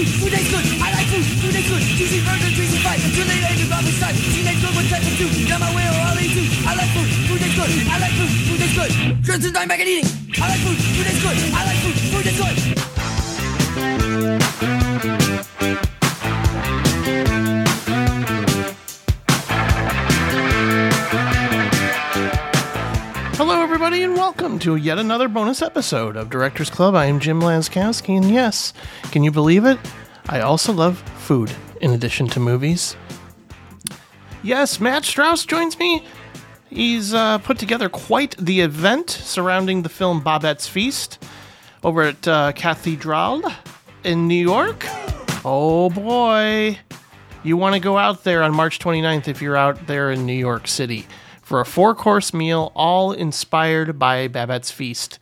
food, food tastes good. I like food, food tastes good. Juicy burger, juicy fight. Until they end up the side. She makes good with type of two. Got my way or I'll eat you. I like food, food tastes good. I like food, food tastes good. Turns to time back and eating. I like food, food tastes good. I like food, food tastes good. Hello, everybody, and welcome to yet another bonus episode of Directors Club. I am Jim Laczkowski, and yes, can you believe it? I also love food in addition to movies. Yes, Matt Strauss joins me. He's uh, put together quite the event surrounding the film Babette's Feast over at uh, Cathedral in New York. Oh boy. You want to go out there on March 29th if you're out there in New York City for a four course meal, all inspired by Babette's Feast.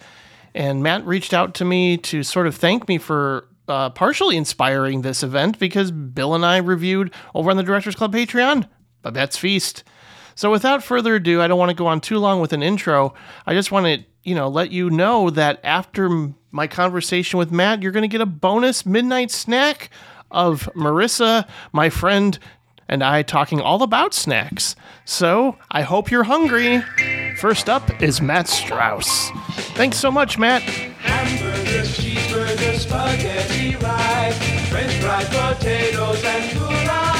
And Matt reached out to me to sort of thank me for uh, partially inspiring this event because Bill and I reviewed over on the Directors Club Patreon Babette's Feast. So without further ado, I don't want to go on too long with an intro. I just want to, you know, let you know that after my conversation with Matt, you're going to get a bonus midnight snack of Marissa, my friend, and I talking all about snacks. So I hope you're hungry. First up is Matt Strauss. Thanks so much, Matt. Spaghetti, rice, french potatoes, and goulash.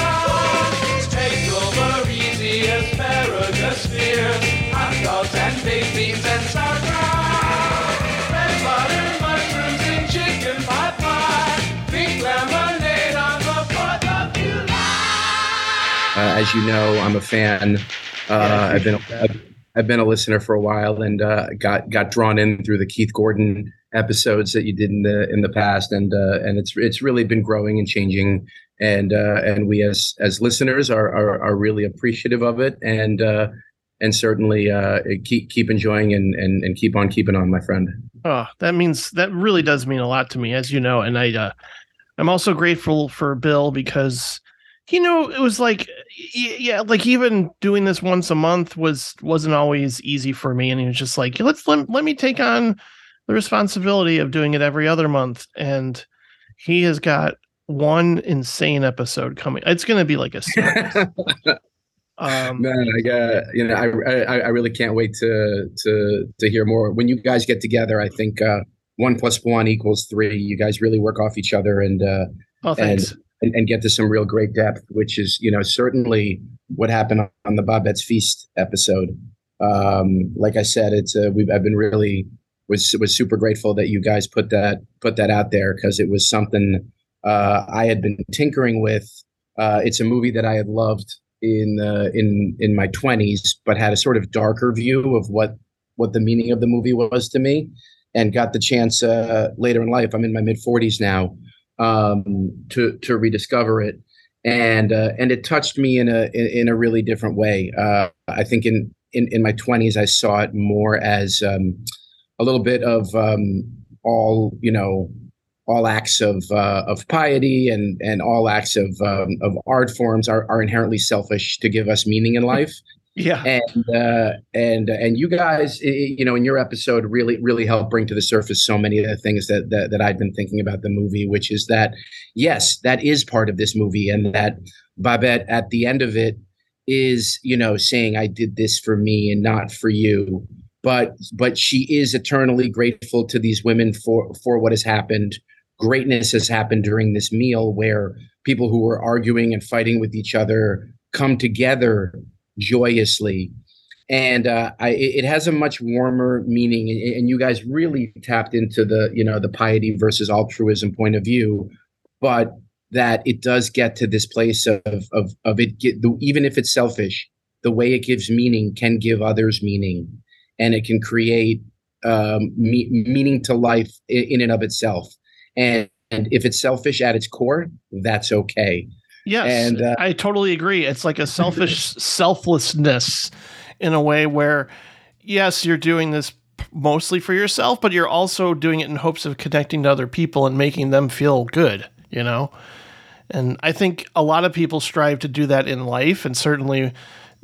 Over easy, asparagus, spears, hot dogs, and baked beans and sauerkraut. Red butter, mushrooms, and chicken pot pie. Pink lemonade on the 4th of July. Uh, as you know, I'm a fan. Uh, I've been I've, I've been a listener for a while, and uh, got got drawn in through the Keith Gordon episodes that you did in the in the past, and uh, and it's it's really been growing and changing, and uh, and we as as listeners are are, are really appreciative of it, and uh, and certainly uh, keep keep enjoying and, and and keep on keeping on, my friend. Oh, that means that really does mean a lot to me, as you know. And I, uh, I'm also grateful for Bill because, you know, it was like, yeah, like even doing this once a month was wasn't always easy for me. And he was just like, let's let, let me take on the responsibility of doing it every other month. And he has got one insane episode coming. It's going to be like a series. um, Man, I got you know, I, I I really can't wait to to to hear more. When you guys get together, I think uh, one plus one equals three. You guys really work off each other and uh, oh, thanks. and, and get to some real great depth, which is you know certainly what happened on the Babette's Feast episode. Um, like I said, it's uh, we've I've been really was was super grateful that you guys put that put that out there because it was something uh, I had been tinkering with. Uh, it's a movie that I had loved in uh, in in my twenties, but had a sort of darker view of what what the meaning of the movie was to me, and got the chance uh, later in life. I'm in my mid forties now um, to to rediscover it, and uh, and it touched me in a in, in a really different way. Uh, I think in in in my twenties, I saw it more as um, a little bit of um, all you know all acts of uh, of piety and and all acts of um, of art forms are, are inherently selfish to give us meaning in life Yeah. and uh, and and you guys you know in your episode really really helped bring to the surface so many of the things that that, that I'd been thinking about the movie which is that yes that is part of this movie and that Babette at the end of it is you know saying I did this for me and not for you but but she is eternally grateful to these women for for what has happened greatness has happened during this meal where people who were arguing and fighting with each other come together joyously. And uh, I, it has a much warmer meaning and, and you guys really tapped into the you know the piety versus altruism point of view but that it does get to this place of of, of it get, even if it's selfish the way it gives meaning can give others meaning and it can create um, me- meaning to life in, in and of itself. And, and if it's selfish at its core that's okay Yes, And, uh, I totally agree. It's like a selfish selflessness in a way where, yes, you're doing this mostly for yourself, but you're also doing it in hopes of connecting to other people and making them feel good, you know? And I think a lot of people strive to do that in life, and certainly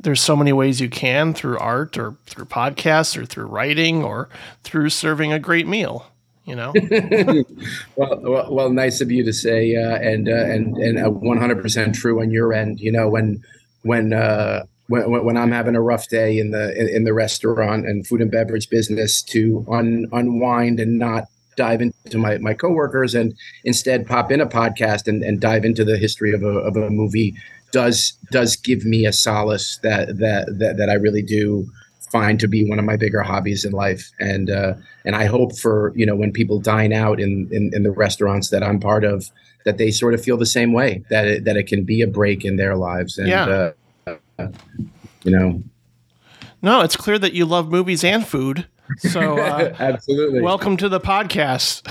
there's so many ways you can through art or through podcasts or through writing or through serving a great meal, You know. well, well, well, nice of you to say, uh, and uh, and and uh, one hundred percent true on your end. You know, when when uh, when when I'm having a rough day in the in, in the restaurant and food and beverage business, to un, unwind and not dive into my my coworkers and instead pop in a podcast and, and dive into the history of a of a movie does does give me a solace that that that, that I really do find to be one of my bigger hobbies in life and uh, and I hope for you know when people dine out in, in in the restaurants that I'm part of that they sort of feel the same way that it, that it can be a break in their lives and Yeah. uh, you know No, it's clear that you love movies and food. So, uh, absolutely welcome to the podcast.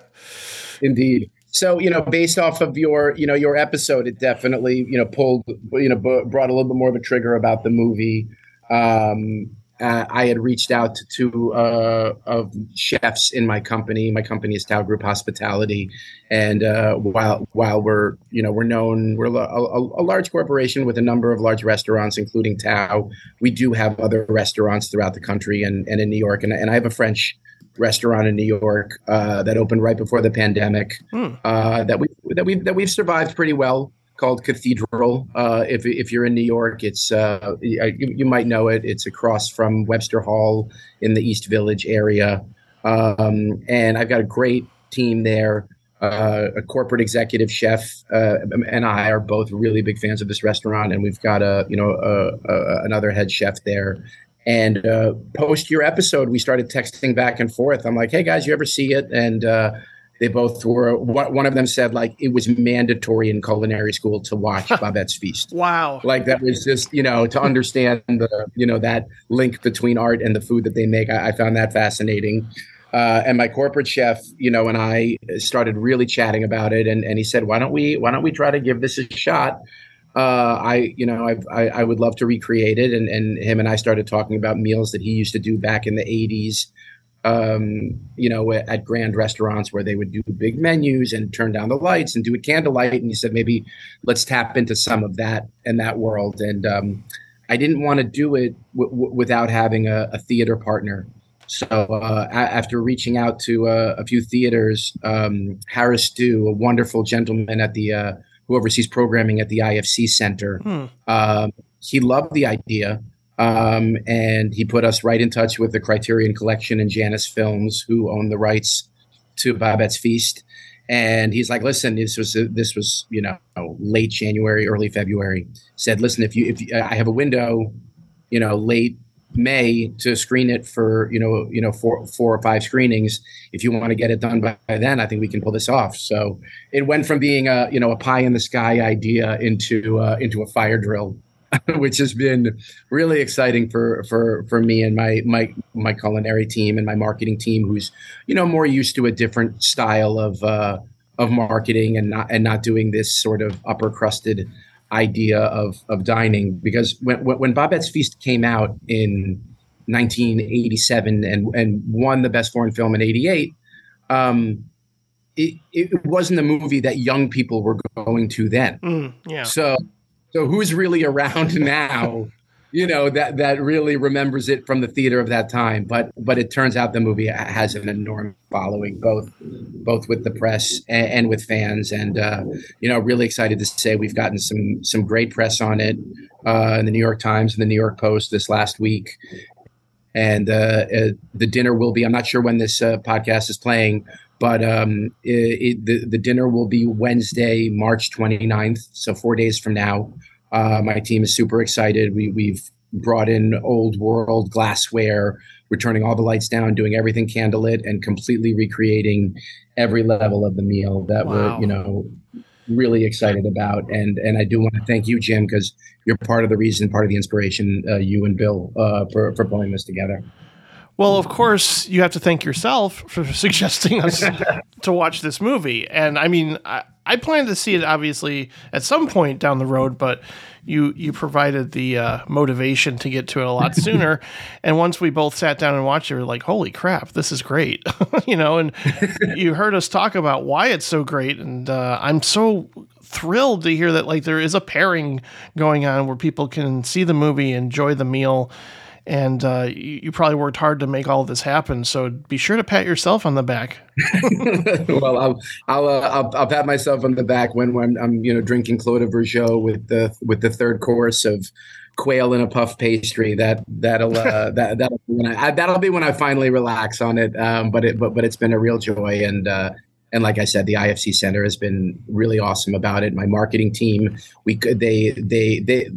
Indeed. So you know, based off of your you know your episode, it definitely you know pulled you know b- brought a little bit more of a trigger about the movie. Um, uh, I had reached out to uh, of chefs in my company. My company is Tao Group Hospitality, and uh, while while we're you know we're known we're a, a, a large corporation with a number of large restaurants, including Tao. We do have other restaurants throughout the country and, and in New York, and, and I have a French restaurant in New York uh, that opened right before the pandemic. Hmm. Uh, that we that we that we've survived pretty well. Called Cathedral. Uh, if if you're in New York, it's uh, you, you might know it. It's across from Webster Hall in the East Village area, um, and I've got a great team there. Uh, a corporate executive chef uh, and I are both really big fans of this restaurant, and we've got a you know a, a, another head chef there. And uh, post your episode, we started texting back and forth. I'm like, "Hey guys, you ever see it?" And uh, they both were. One one of them said like it was mandatory in culinary school to watch Babette's Feast. wow. Like that was just you know to understand the you know that link between art and the food that they make. I, I found that fascinating. Uh, and my corporate chef, you know, and I started really chatting about it, and, and he said, "Why don't we Why don't we try to give this a shot?" Uh, I, you know, I've, I I would love to recreate it, and and him and I started talking about meals that he used to do back in the '80s. Um, you know, at, at grand restaurants where they would do big menus and turn down the lights and do a candlelight. And he said, maybe let's tap into some of that and that world. And um, I didn't want to do it w- w- without having a, a theater partner. So uh, a- after reaching out to uh, a few theaters, um, Harris Dew, a wonderful gentleman at the uh, who oversees programming at the IFC Center, Hmm. um, he loved the idea, um, and he put us right in touch with the Criterion Collection and Janus Films, who own the rights to Babette's Feast. And he's like, "Listen, this was this was you know late January, early February. Said, listen, if you if you, I have a window, you know, late May to screen it for you know you know four four or five screenings. If you want to get it done by, by then, I think we can pull this off. So it went from being a you know a pie in the sky idea into uh, into a fire drill, which has been really exciting for for for me and my my my culinary team and my marketing team, who's you know more used to a different style of uh, of marketing and not and not doing this sort of upper crusted idea of of dining because when when Babette's Feast came out in 1987 and and won the best foreign film in 88 um it, it wasn't a movie that young people were going to then Mm, yeah. so so who's really around now you know that that really remembers it from the theater of that time. But but it turns out the movie has an enormous following both both with the press and, and with fans. And uh, you know really excited to say we've gotten some some great press on it uh, in the new york times and the new york post this last week. And uh, uh, the dinner will be i'm not sure when this uh, podcast is playing but um, it, it, the, the dinner will be wednesday march 29th so four days from now. Uh, my team is super excited. We, we've brought in old world glassware. We're turning all the lights down doing everything candlelit and completely recreating every level of the meal that Wow. we're you know really excited about. And and i do want to thank you jim because you're part of the reason part of the inspiration uh, you and bill uh, for, for pulling this together Well, of course, you have to thank yourself for suggesting us to watch this movie. And I mean, I, I plan to see it obviously at some point down the road, but you you provided the uh, motivation to get to it a lot sooner. and once we both sat down and watched it, we were like, "Holy crap, this is great!" you know. And you heard us talk about why it's so great, and uh, I'm so thrilled to hear that like there is a pairing going on where people can see the movie, enjoy the meal and uh, you, you probably worked hard to make all of this happen. So be sure to pat yourself on the back. well, I'll I'll, uh, I'll I'll pat myself on the back when, when I'm you know drinking Clos de Vougeot with the with the third course of quail in a puff pastry. That that'll uh, that that'll be when I, that'll be when I finally relax on it. Um, but it but but it's been a real joy and. Uh, and like I said, the IFC Center has been really awesome about it. My marketing team, we could they they they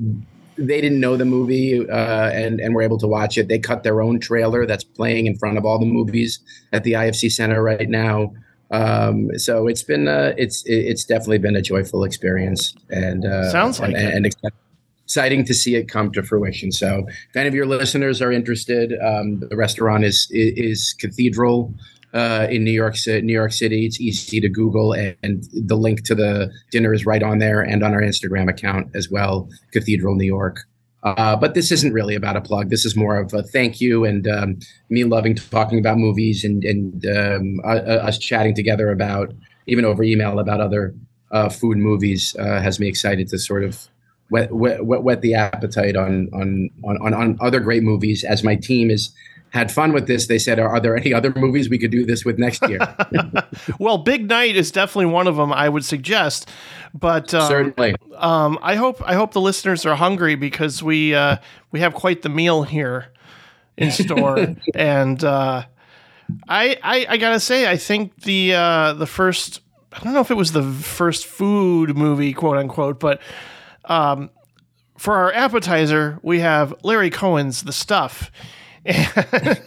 they didn't know the movie uh, and and were able to watch it. They cut their own trailer that's playing in front of all the movies at the IFC Center right now. Um, so it's been uh, it's it's definitely been a joyful experience and uh, Sounds like and, and exciting to see it come to fruition. So if any of your listeners are interested, um, the restaurant is is Cathedral uh, in New York, Ci- New York City. It's easy to Google, and, and the link to the dinner is right on there and on our Instagram account as well, Cathedral New York. Uh, but this isn't really about a plug. This is more of a thank you and um, me loving talking about movies and and um, us chatting together about even over email about other uh, food movies uh, has me excited to sort of whet, whet, whet the appetite on on on on other great movies. As my team is had fun with this, they said, "Are, are there any other movies we could do this with next year?" Well, Big Night is definitely one of them. I would suggest, but um, Certainly. um, I hope I hope the listeners are hungry because we uh, we have quite the meal here in store, and uh, I, I I gotta say I think the uh, the first I don't know if it was the first food movie quote unquote, but um, for our appetizer we have Larry Cohen's The Stuff. and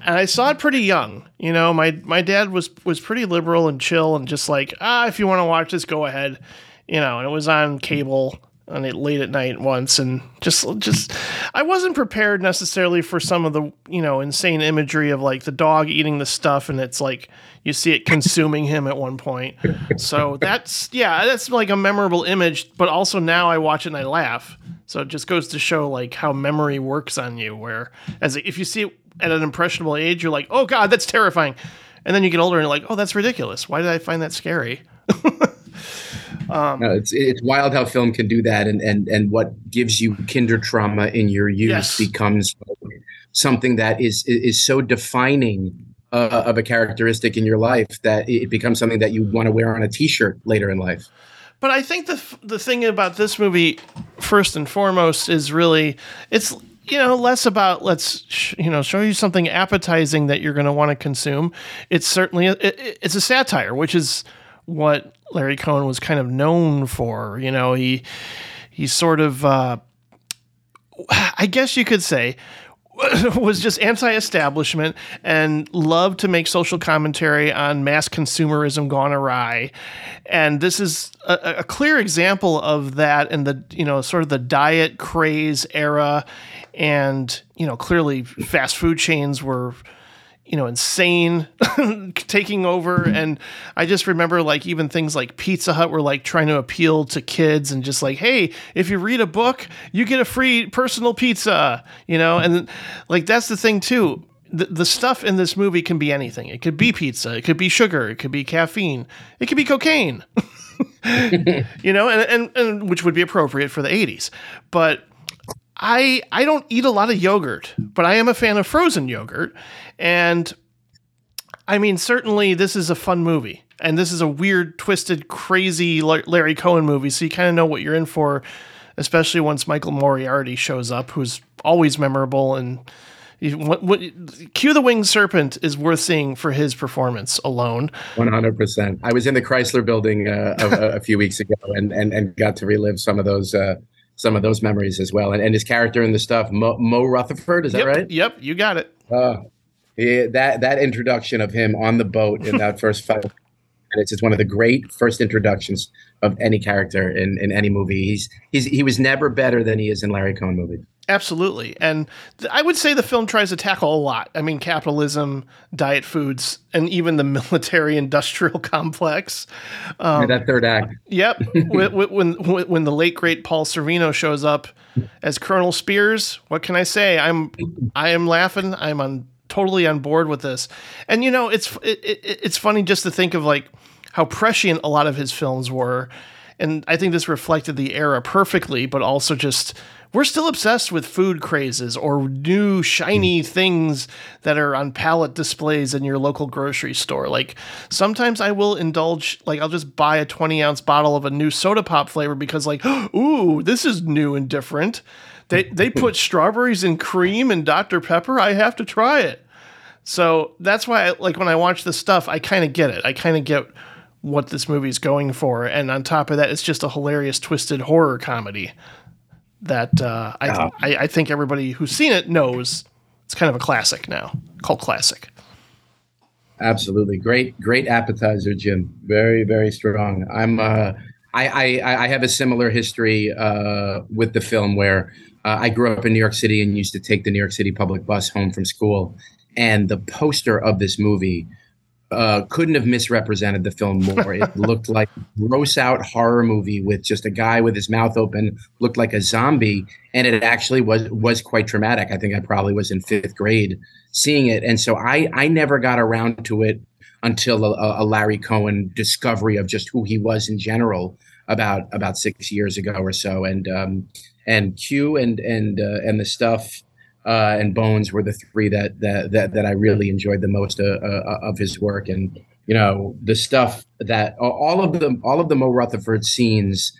I saw it pretty young. You know, my my dad was was pretty liberal and chill and just like, ah, if you want to watch this, go ahead. You know, and it was on cable on it late at night once, and just just I wasn't prepared necessarily for some of the you know insane imagery of like the dog eating the stuff, and it's like you see it consuming him at one point. So that's yeah, that's like a memorable image. But also now I watch it and I laugh. So it just goes to show like how memory works on you. Where as if you see it at an impressionable age, you're like, oh god, that's terrifying, and then you get older and you're like, oh, that's ridiculous. Why did I find that scary? No, it's it's wild how film can do that, and and and what gives you kinder trauma in your youth Yes. becomes something that is is so defining uh, of a characteristic in your life that it becomes something that you want to wear on a T-shirt later in life. But I think the the thing about this movie, first and foremost, is really it's you know less about let's sh- you know show you something appetizing that you're going to want to consume. It's certainly a, it, it's a satire, which is what Larry Cohen was kind of known for. You know, he he sort of uh, I guess you could say was just anti-establishment and loved to make social commentary on mass consumerism gone awry. And this is a, a clear example of that in the you know sort of the diet craze era. And you know clearly fast food chains were you know insane taking over. And i just remember like even things like pizza hut were like trying to appeal to kids and just like hey if you read a book you get a free personal pizza you know? And like that's the thing too. The, the stuff in this movie can be anything. It could be pizza. It could be sugar. It could be caffeine. It could be cocaine. You know? And, and, and which would be appropriate for the 80s but I I don't eat a lot of yogurt, but I am a fan of frozen yogurt, and I mean certainly this is a fun movie, and this is a weird, twisted, crazy Larry Cohen movie, so you kind of know what you're in for, especially once Michael Moriarty shows up, who's always memorable and. What, what, Q the Winged Serpent is worth seeing for his performance alone. One hundred percent. I was in the Chrysler Building uh, a, a few weeks ago, and, and and got to relive some of those uh, some of those memories as well. And, and his character in the stuff, Mo, Mo Rutherford, is yep, that right? Yep, you got it. Uh, yeah, that that introduction of him on the boat in that first five minutes is one of the great first introductions of any character in, in any movie. He's he's he was never better than he is in Larry Cohen movies. Absolutely. And th- I would say the film tries to tackle a lot. I mean, capitalism, diet foods, and even the military industrial complex. Um, that third act. Yep. when, when, when when the late great Paul Sorvino shows up as Colonel Spears, what can I say? I'm I am laughing. I'm on totally on board with this. And you know, it's it, it, it's funny just to think of like how prescient a lot of his films were. And I think this reflected the era perfectly, but also just we're still obsessed with food crazes or new shiny hmm. things that are on pallet displays in your local grocery store. Like sometimes I will indulge, like I'll just buy a 20 ounce bottle of a new soda pop flavor because, like, ooh, this is new and different. They they put strawberries and cream and Dr Pepper. I have to try it. So that's why, I, like, when I watch this stuff, I kind of get it. I kind of get what this movie's going for, and on top of that, it's just a hilarious, twisted horror comedy that uh, I. I I think everybody who's seen it knows. It's kind of a classic now, cult classic. Absolutely, great, great appetizer, Jim. Very, very strong. I'm. Uh, I, I I have a similar history uh, with the film where uh, I grew up in New York City and used to take the New York City public bus home from school, and the poster of this movie uh, couldn't have misrepresented the film more. It looked like a gross out horror movie with just a guy with his mouth open, looked like a zombie, and it actually was was quite traumatic. I think I probably was in fifth grade seeing it, and so I I never got around to it until a, a Larry Cohen discovery of just who he was in general about about six years ago or so, and um, and Q and and uh, and the stuff uh, and Bones were the three that that that, that I really enjoyed the most uh, uh, of his work, and you know the stuff that all of the all of the Mo Rutherford scenes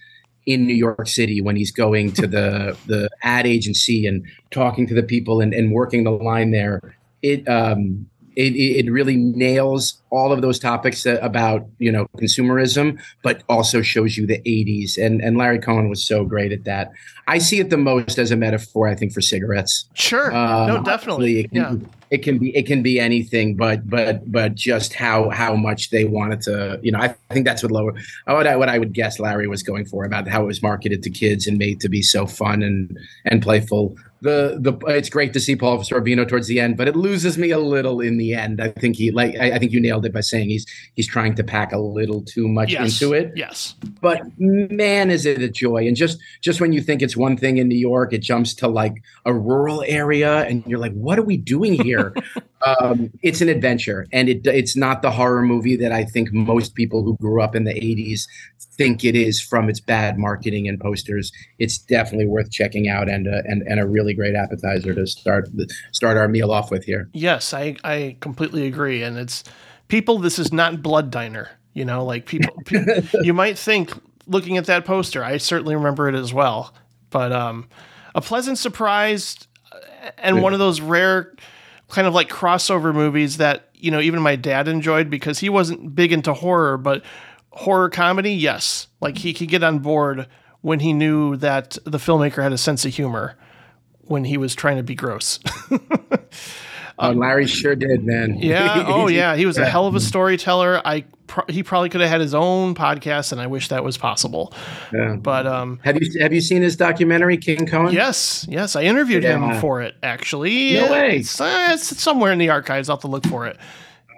in New York City when he's going to the the ad agency and talking to the people and, and working the line there. It um it, it really nails all of those topics that- about you know consumerism, but also shows you the 80s. And and Larry Cohen was so great at that. I see it the most as a metaphor, I think, for cigarettes. Sure, Um, no, definitely, It can, yeah. It can be it can be anything, but but but just how how much they wanted to, you know, I I think that's what lower what I, what I would guess Larry was going for about how it was marketed to kids and made to be so fun and and playful. The the it's great to see Paul Sorvino towards the end, but it loses me a little in the end. I think he like I, I think you nailed it by saying he's he's trying to pack a little too much Yes, into it. Yes, but man is it a joy. And just just when you think it's one thing in new york it jumps to like a rural area and you're like what are we doing here um, it's an adventure and it it's not the horror movie that i think most people who grew up in the 80s think it is from its bad marketing and posters it's definitely worth checking out and uh, and and a really great appetizer to start start our meal off with here yes. I I completely agree, and it's people. This is not Blood Diner. You know, like people. pe- you might think looking at that poster. I certainly remember it as well, but um, a pleasant surprise, uh, and one of those rare kind of like crossover movies that you know even my dad enjoyed because he wasn't big into horror, but horror comedy, yes, like he could get on board when he knew that the filmmaker had a sense of humor when he was trying to be gross. oh, larry sure did man Yeah. Oh, yeah. He was a hell of a storyteller. I pro- he probably could have had his own podcast, and I wish that was possible. Yeah. But um, have you have you seen his documentary king cohen yes, yes, I interviewed him for it. Actually, No way. It's, uh, it's somewhere in the archives. I'll have to look for it.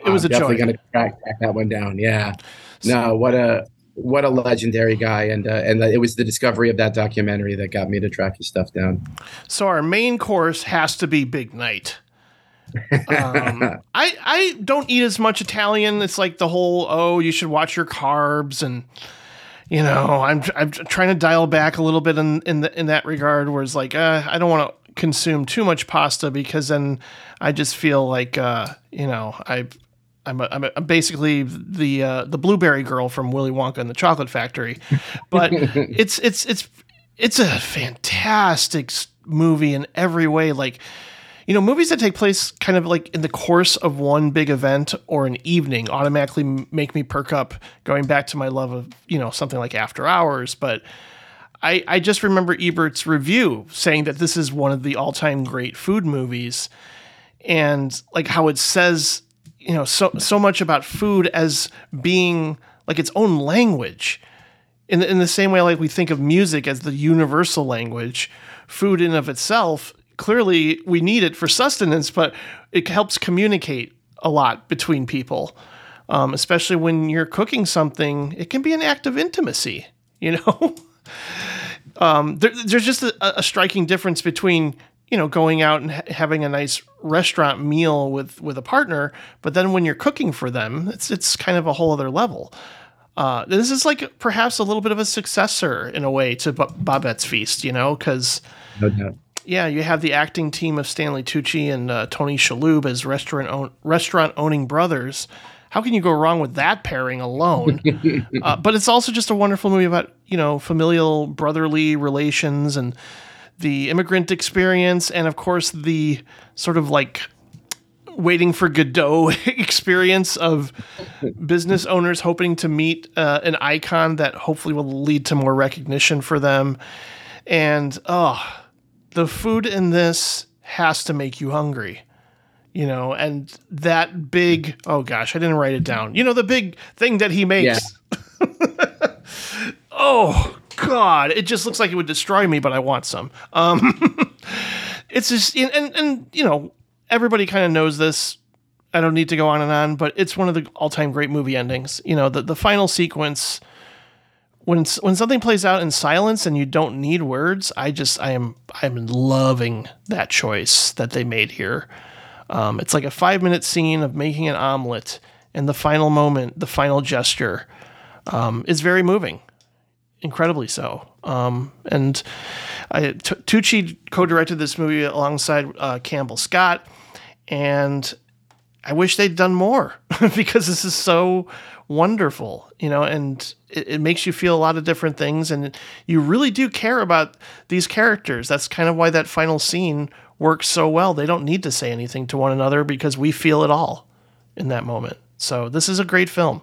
It was a I'm definitely joy. going to track, track that one down. Yeah. No, what a what a legendary guy, and uh, and it was the discovery of that documentary that got me to track his stuff down. So our main course has to be Big Night. Um, I I don't eat as much Italian. It's like the whole oh you should watch your carbs and you know I'm I'm trying to dial back a little bit in in, the, in that regard. Where it's like uh, I don't want to consume too much pasta because then I just feel like uh, you know I. I'm, a, I'm, a, I'm basically the uh, the blueberry girl from Willy Wonka and the Chocolate Factory, but it's it's it's it's a fantastic movie in every way. Like, you know, movies that take place kind of like in the course of one big event or an evening automatically make me perk up. Going back to my love of you know something like After Hours, but I I just remember Ebert's review saying that this is one of the all time great food movies, and like how it says you know so so much about food as being like its own language in the, in the same way like we think of music as the universal language food in of itself clearly we need it for sustenance but it helps communicate a lot between people. Um, especially when you're cooking something it can be an act of intimacy you know? Um, there, there's just a, a striking difference between you know going out and ha- having a nice restaurant meal with with a partner but then when you're cooking for them it's it's kind of a whole other level. Uh, this is like perhaps a little bit of a successor in a way to B- Babette's Feast, you know, because No. Yeah, you have the acting team of Stanley Tucci and uh, Tony Shalhoub as restaurant own- restaurant owning brothers. How can you go wrong with that pairing alone? uh, but it's also just a wonderful movie about you know familial brotherly relations and the immigrant experience, and of course the sort of like waiting for Godot experience of business owners hoping to meet uh, an icon that hopefully will lead to more recognition for them. And oh, the food in this has to make you hungry. You know, and that big, oh gosh, I didn't write it down. You know, the big thing that he makes. oh god, it just looks like it would destroy me, but I want some. Um it's just and and, and you know, everybody kind of knows this. I don't need to go on and on, but it's one of the all-time great movie endings. You know, the the final sequence when when something plays out in silence and you don't need words, I just I am I'm loving that choice that they made here. Um, it's like a five minute scene of making an omelet, and the final moment, the final gesture, um, is very moving, incredibly so. Um, and I, T- Tucci co-directed this movie alongside uh, Campbell Scott, and I wish they'd done more because this is so wonderful, you know, and it, it makes you feel a lot of different things, and you really do care about these characters. That's kind of why that final scene works so well. They don't need to say anything to one another because we feel it all in that moment. So this is a great film.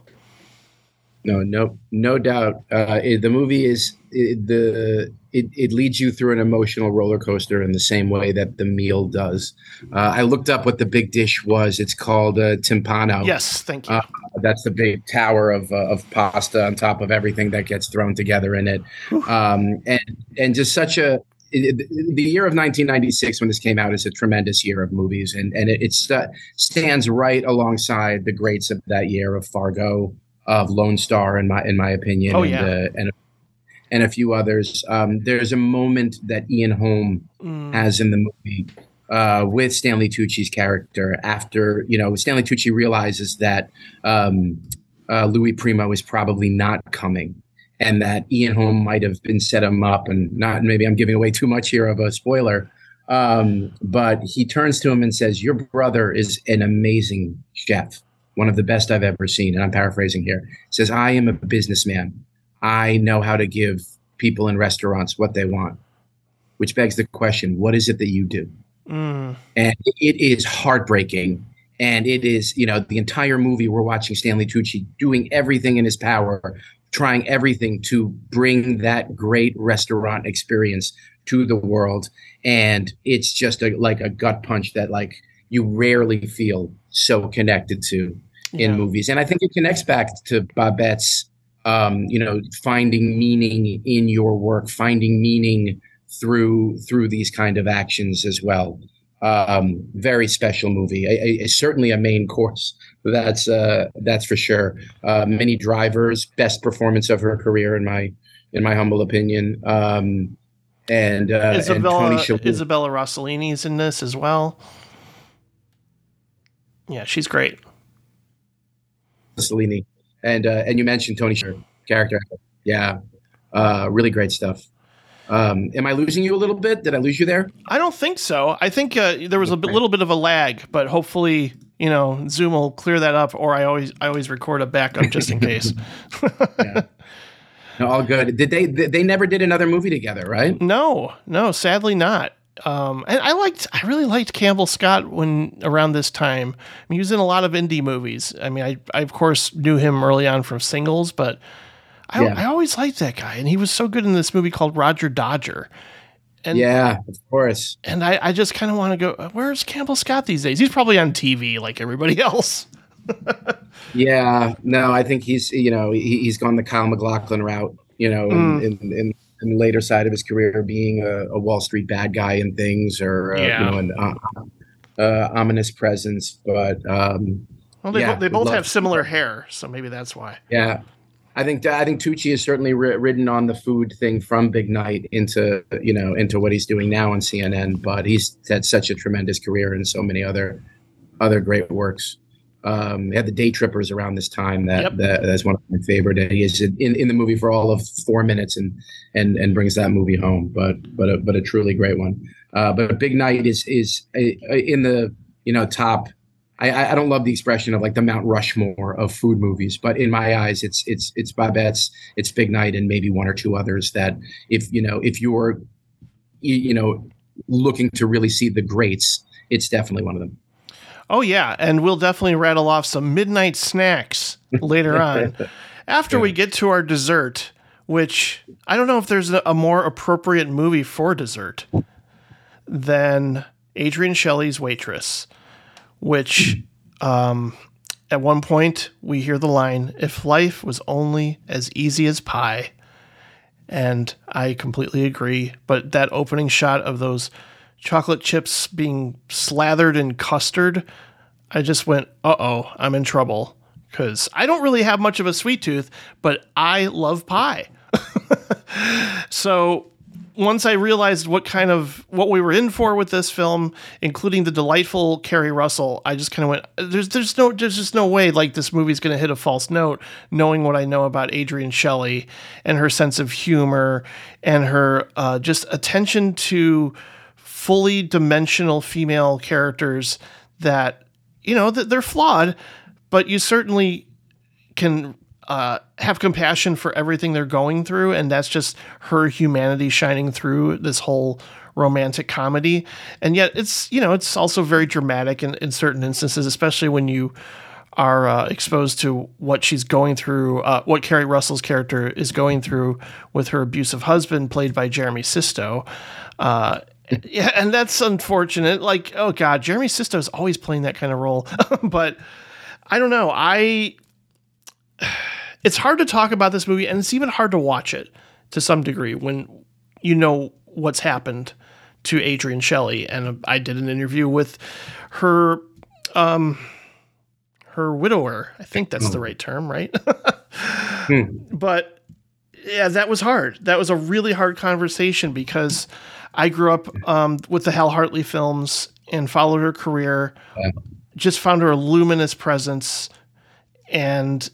No, no, no doubt. Uh, it, the movie is it, the it, it leads you through an emotional roller coaster in the same way that the meal does. Uh, I looked up what the big dish was. It's called uh, timpano. Yes, thank you. Uh, that's the big tower of uh, of pasta on top of everything that gets thrown together in it, um, and and just such a. the year of 1996 when this came out is a tremendous year of movies and and it, it st- stands right alongside the greats of that year of Fargo of Lone Star in my in my opinion Oh, and yeah. uh, and and a few others. Um, there's a moment that Ian Holm Mm, has in the movie uh, with Stanley Tucci's character after you know Stanley Tucci realizes that um, uh, Louis Prima is probably not coming and that Ian Holm might have been set him up and not maybe I'm giving away too much here of a spoiler um, but he turns to him and says your brother is an amazing chef one of the best I've ever seen and I'm paraphrasing here says I am a businessman. I know how to give people in restaurants what they want which begs the question what is it that you do? Mm, and it is heartbreaking. And it is you know the entire movie we're watching stanley tucci doing everything in his power trying everything to bring that great restaurant experience to the world. And it's just a, like a gut punch that like you rarely feel so connected to in yeah. movies and i think it connects back to babette's um, you know finding meaning in your work finding meaning through through these kind of actions as well um, very special movie a, a, certainly a main course that's uh, that's for sure uh, Minnie Driver's best performance of her career in my in my humble opinion um, and, uh, and Isabella Shalhoub. Isabella Rossellini's in this as well. Yeah, she's great. Mussolini, and uh, and you mentioned Tony character, yeah, uh, really great stuff. Um, am I losing you a little bit? Did I lose you there? I don't think so. I think uh, there was a little bit of a lag, but hopefully, you know, Zoom will clear that up. Or I always, I always record a backup just in case. No, all good. Did? They they never did another movie together, right? no, no, sadly not. Um, and I liked, I really liked Campbell Scott when around this time. I mean, he was in a lot of indie movies. I mean, I, I of course knew him early on from singles, but I, Yeah. I always liked that guy, and he was so good in this movie called Roger Dodger. And yeah, of course. and I, I just kind of want to go. Where's Campbell Scott these days? He's probably on TV like everybody else. Yeah, no, I think he's you know he, he's gone the Kyle MacLachlan route. You know, Mm. in, in, in, in the later side of his career, being a, a Wall Street bad guy and things, or uh, Yeah. you know, an uh, uh, ominous presence. But um, Well, they, Yeah, bo- they both have similar hair, so maybe that's why. yeah, I think I think Tucci has certainly ri- ridden on the food thing from Big Night into you know into what he's doing now on CNN. But he's had such a tremendous career and so many other other great works. Um, he had the Day Trippers around this time. That, Yep. that that's one of my favorite. And he is in, in the movie for all of four minutes and and and brings that movie home. But but a, but a truly great one. Uh, but Big Night is is uh, in the you know top. I- I, I don't love the expression of like the Mount Rushmore of food movies, but in my eyes, it's it's it's Babette's, it's Big Night, and maybe one or two others that if you know if you're you, you know looking to really see the greats, it's definitely one of them. Oh yeah, and we'll definitely rattle off some midnight snacks later on. After we get to our dessert, which I don't know if there's a, a more appropriate movie for dessert than Adrienne Shelley's Waitress, which um, at one point we hear the line, "If life was only as easy as pie." And I completely agree. But that opening shot of those chocolate chips being slathered in custard, I just went, uh oh, I'm in trouble. Because I don't really have much of a sweet tooth, but I love pie. so once I realized what kind of what we were in for with this film, including the delightful Keri Russell, I just kind of went, "There's, there's no, there's just no way like this movie's going to hit a false note." Knowing what I know about Adrienne Shelley and her sense of humor and her uh, just attention to fully dimensional female characters that you know that they're flawed, but you certainly can uh, have compassion for everything they're going through, and that's just her humanity shining through this whole romantic comedy. And yet, it's you know it's also very dramatic in, in certain instances, especially when you are uh, exposed to what she's going through, uh, what Keri Russell's character is going through with her abusive husband, played by Jeremy Sisto. Uh, yeah, and that's unfortunate. Like, oh god, Jeremy Sisto is always playing that kind of role, but I don't know. I it's hard to talk about this movie, and it's even hard to watch it to some degree when you know what's happened to Adrienne Shelley. And uh, I did an interview with her, um, her widower. I think that's the hmm. right term, right? Hmm. But yeah, that was hard. That was a really hard conversation because I grew up um, with the Hal Hartley films and followed her career. Just found her a luminous presence, and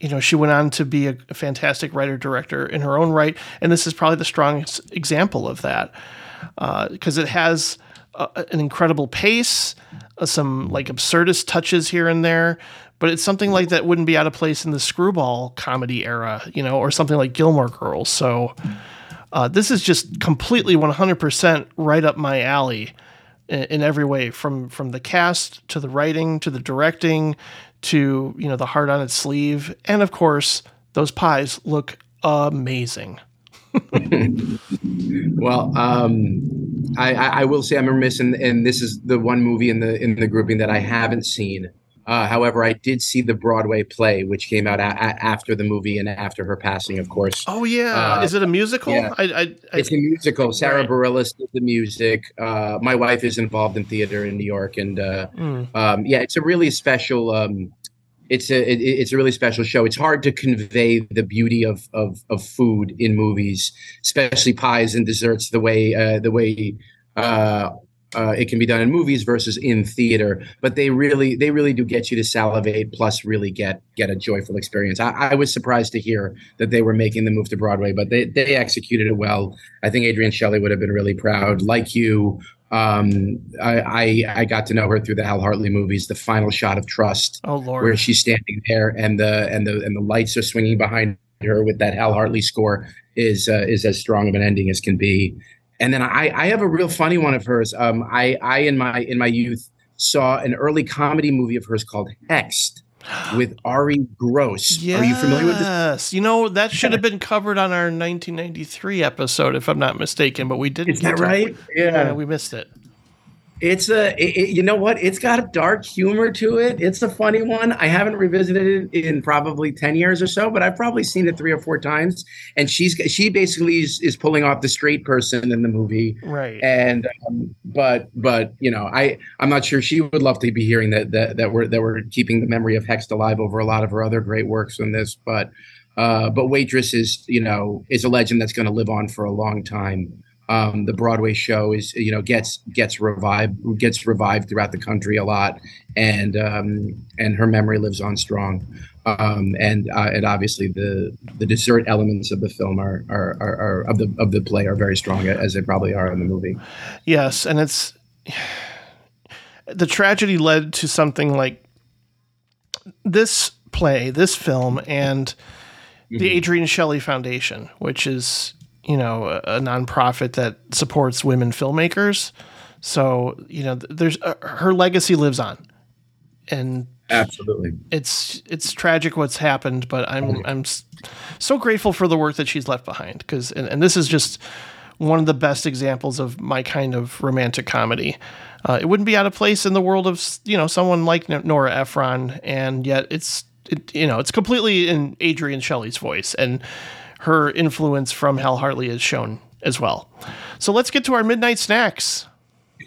you know she went on to be a, a fantastic writer director in her own right. And this is probably the strongest example of that because it has uh, an incredible pace, uh, some like absurdist touches here and there, but it's something like that wouldn't be out of place in the screwball comedy era, you know, or something like Gilmore Girls. So uh, this is just completely 100% right up my alley in, in every way, from from the cast to the writing to the directing to you know the heart on its sleeve, and of course those pies look amazing. Well, um, I, I, will say I'm remiss, and, and this is the one movie in the in the grouping that I haven't seen. Uh, however, I did see the Broadway play, which came out a- a- after the movie and after her passing, of course. Oh yeah, Uh, is it a musical? yeah. I, I, I, It's a musical. Sara Right. Bareilles did the music. Uh, my wife is involved in theater in New York, and uh, Mm. um, yeah, it's a really special. Um, it's a it, it's a really special show. It's hard to convey the beauty of of, of food in movies, especially pies and desserts, the way uh, the way uh, it can be done in movies versus in theater. But they really they really do get you to salivate, plus really get get a joyful experience. I, I was surprised to hear that they were making the move to Broadway, but they they executed it well. I think Adrienne Shelley would have been really proud. Like you, um, I, I I got to know her through the Hal Hartley movies. The final shot of Trust, oh lord, where she's standing there and the and the and the lights are swinging behind her with that Hal Hartley score, is uh, is as strong of an ending as can be. And then I I have a real funny one of hers. Um, I I in my in my youth saw an early comedy movie of hers called Hexed with Arye Gross. Are you familiar with this? Yes. You know, that should have been covered on our 1993 episode, if I'm not mistaken, but we didn't. Is get that right? Yeah, we missed it. It's a, it, you know what? It's got a dark humor to it. It's a funny one. I haven't revisited it in probably ten years or so, but I've probably seen it three or four times. And she's she basically is, is pulling off the straight person in the movie. Right. And um, but but you know I I'm not sure she would love to be hearing that that that we're that we're keeping the memory of Hexed alive over a lot of her other great works in this. But uh, but Waitress is you know is a legend that's going to live on for a long time. Um, the Broadway show is you know gets gets revived gets revived throughout the country a lot, and um, and her memory lives on strong. Um, and uh, and obviously the the dessert elements of the film are, are are, are of the of the play are very strong as they probably are in the movie. Yes, and it's the tragedy led to something like this play, this film, and the Adrienne Shelley Foundation, which is you know a, a nonprofit that supports women filmmakers. So you know, there's uh, her legacy lives on, and Absolutely. it's it's tragic what's happened, but I'm I'm so grateful for the work that she's left behind because and, and this is just one of the best examples of my kind of romantic comedy. Uh, it wouldn't be out of place in the world of you know someone like Nora Ephron, and yet it's it, you know it's completely in Adrienne Shelley's voice, and her influence from Hal Hartley is shown as well. So let's get to our midnight snacks.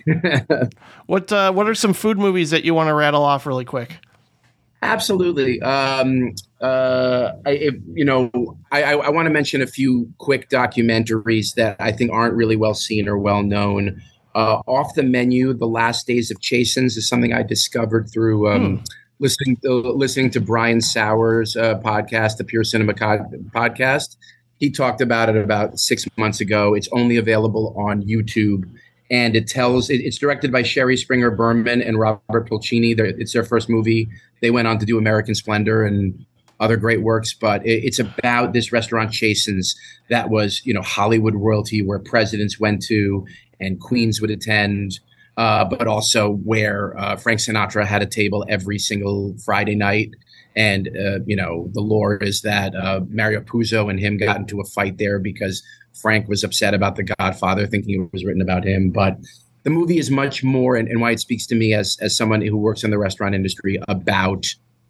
what uh, what are some food movies that you want to rattle off really quick? Absolutely. Um, uh, I, if, you know, I, I, I want to mention a few quick documentaries that I think aren't really well seen or well known. Uh, off the menu, The Last Days of Chasen's is something I discovered through um, listening to, listening to Brian Saur's uh, podcast, the Pure Cinema podcast. He talked about it about six months ago. It's only available on YouTube and it tells it, it's directed by Shari Springer Berman and Robert Pulcini. They're, it's their first movie. They went on to do American Splendor and other great works, but it, it's about this restaurant Chasen's that was you know Hollywood royalty where presidents went to and queens would attend. Uh, but also where uh, Frank Sinatra had a table every single Friday night. And, uh, you know, the lore is that uh, Mario Puzo and him got into a fight there because Frank was upset about The Godfather, thinking it was written about him. But the movie is much more, and, and why it speaks to me as as someone who works in the restaurant industry about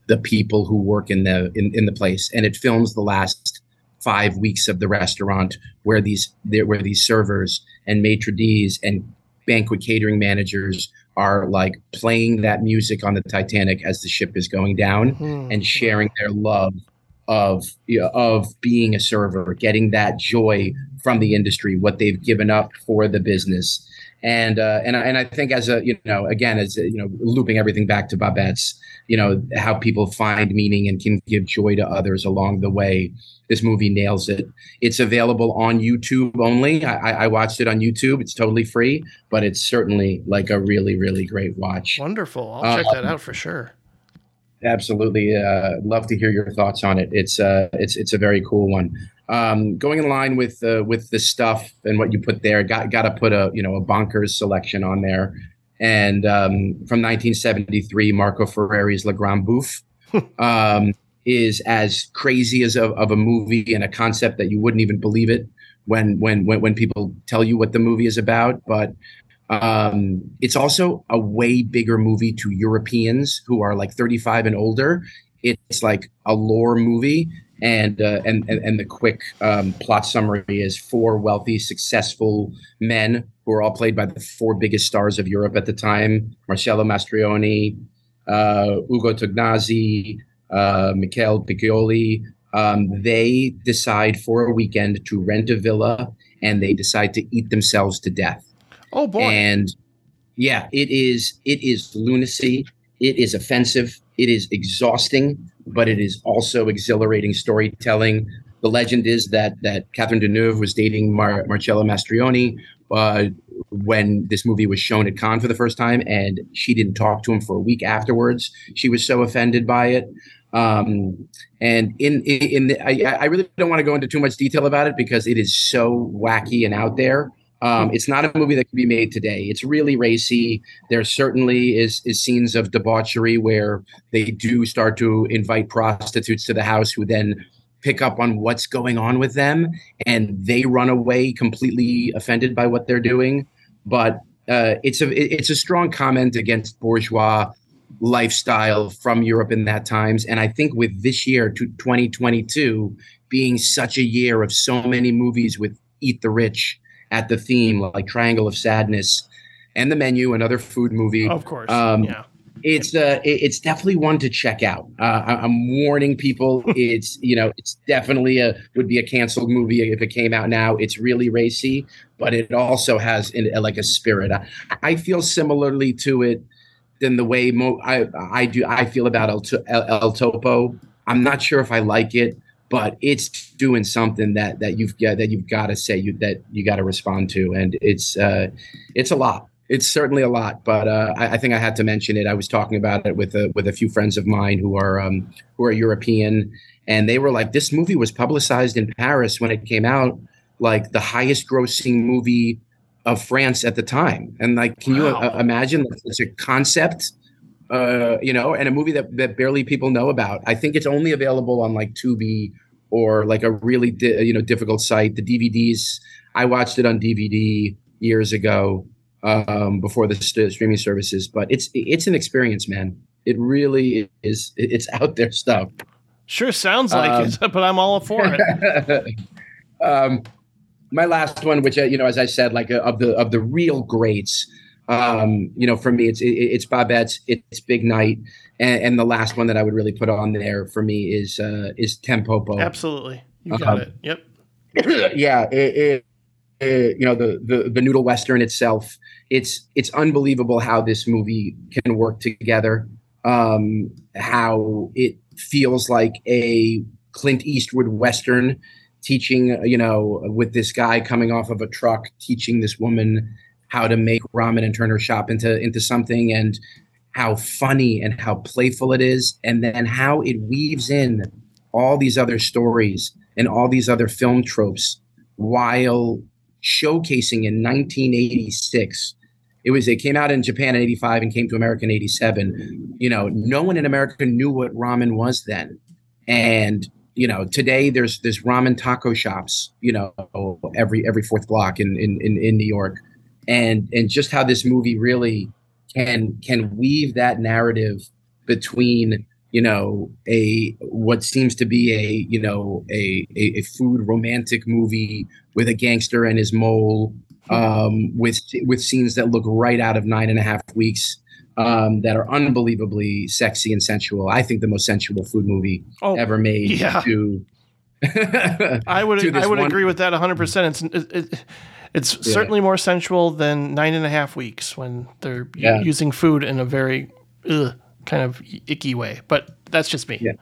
the people who work in the in, in the place, and it films the last five weeks of the restaurant where these there where these servers and maitre d's and banquet catering managers are like playing that music on the Titanic as the ship is going down hmm. and sharing their love of you know, of being a server, getting that joy from the industry, what they've given up for the business. And uh, and I- and I think as a you know again as a, you know looping everything back to Babette's you know how people find meaning and can give joy to others along the way. This movie nails it. It's available on YouTube only. I, I I watched it on YouTube. It's totally free, but it's certainly like a really really great watch. Wonderful. I'll Uh, check that out for sure. Absolutely, uh, love to hear your thoughts on it. It's uh, it's it's a very cool one. Um, going in line with uh, with the stuff and what you put there, got got to put a you know a bonkers selection on there. And um, from 1973, Marco Ferreri's Le Grand Bouffe um, is as crazy as a, of a movie and a concept that you wouldn't even believe it when when when when people tell you what the movie is about. But um, it's also a way bigger movie to Europeans who are like 35 and older. It's like a lore movie, and uh, and, and the quick um, plot summary is four wealthy, successful men who are all played by the four biggest stars of Europe at the time: Marcello Mastroianni, uh, Ugo Tognazzi, uh, Michel Piccoli. Um, they decide for a weekend to rent a villa, and they decide to eat themselves to death Oh boy. and yeah it is it is lunacy it is offensive it is exhausting but it is also exhilarating storytelling the legend is that that catherine deneuve was dating Mar- marcello mastroianni uh, when this movie was shown at Cannes for the first time, and she didn't talk to him for a week afterwards. She was so offended by it. Um, and in in, in the, I, I really don't want to go into too much detail about it because it is so wacky and out there. Um, it's not a movie that can be made today. It's really racy. There certainly is is scenes of debauchery where they do start to invite prostitutes to the house, who then pick up on what's going on with them, and they run away completely offended by what they're doing. But uh, it's a it's a strong comment against bourgeois lifestyle from Europe in that times. And I think with this year, to 2022, being such a year of so many movies with Eat the Rich at the theme, like Triangle of Sadness and The Menu, another food movie. of course. um, yeah. it's uh, it's definitely one to check out. Uh, I'm warning people. It's you know, it's definitely a would be a canceled movie if it came out now. It's really racy, but it also has in, like a spirit. I, I feel similarly to it than the way mo- I I do. I feel about El, To- El, El Topo. I'm not sure if I like it, but it's doing something that that you've got that you've got to say you that you got to respond to, and it's uh, it's a lot. It's certainly a lot, but uh, I, I think I had to mention it. I was talking about it with a with a few friends of mine who are um, who are European, and they were like, "This movie was publicized in Paris when it came out, like the highest grossing movie of France at the time." And like, can you uh, imagine it's a concept, uh, you know, and a movie that that barely people know about? I think it's only available on like Tubi or like a really di- you know difficult site. The DVDs, I watched it on DVD years ago um, before the st- streaming services, but it's it's an experience, man. It really is. It's out there stuff. Sure sounds like Um, it, but I'm all for it. um, my last one, which uh, you know, as I said, like uh, of the of the real greats, um, you know, for me, it's it, it's Babette's, it's Big Night, and, and the last one that I would really put on there for me is uh, is Tampopo. Absolutely. You got Um, it. Yep. yeah, it, it, it- you know the, the the noodle western itself. It's it's unbelievable how this movie can work together. Um, how it feels like a Clint Eastwood western, teaching you know with this guy coming off of a truck, teaching this woman how to make ramen and turn her shop into into something, and how funny and how playful it is, and then how it weaves in all these other stories and all these other film tropes while showcasing in 1986 it was it came out in japan in 85 and came to america in 87 you know no one in america knew what ramen was then. And you know today there's there's ramen taco shops you know every every fourth block in in in, in new york and and just how this movie really can can weave that narrative between you know a what seems to be a you know a a, a food romantic movie with a gangster and his mole um, with with scenes that look right out of nine and a half weeks um, that are unbelievably sexy and sensual. I think the most sensual food movie Oh, ever made. yeah. To I would I would one- agree with that 100. percent It's it, it, it's Yeah. certainly more sensual than nine and a half weeks when they're Yeah. using food in a very ugh, kind of icky way. But that's just me. Yeah.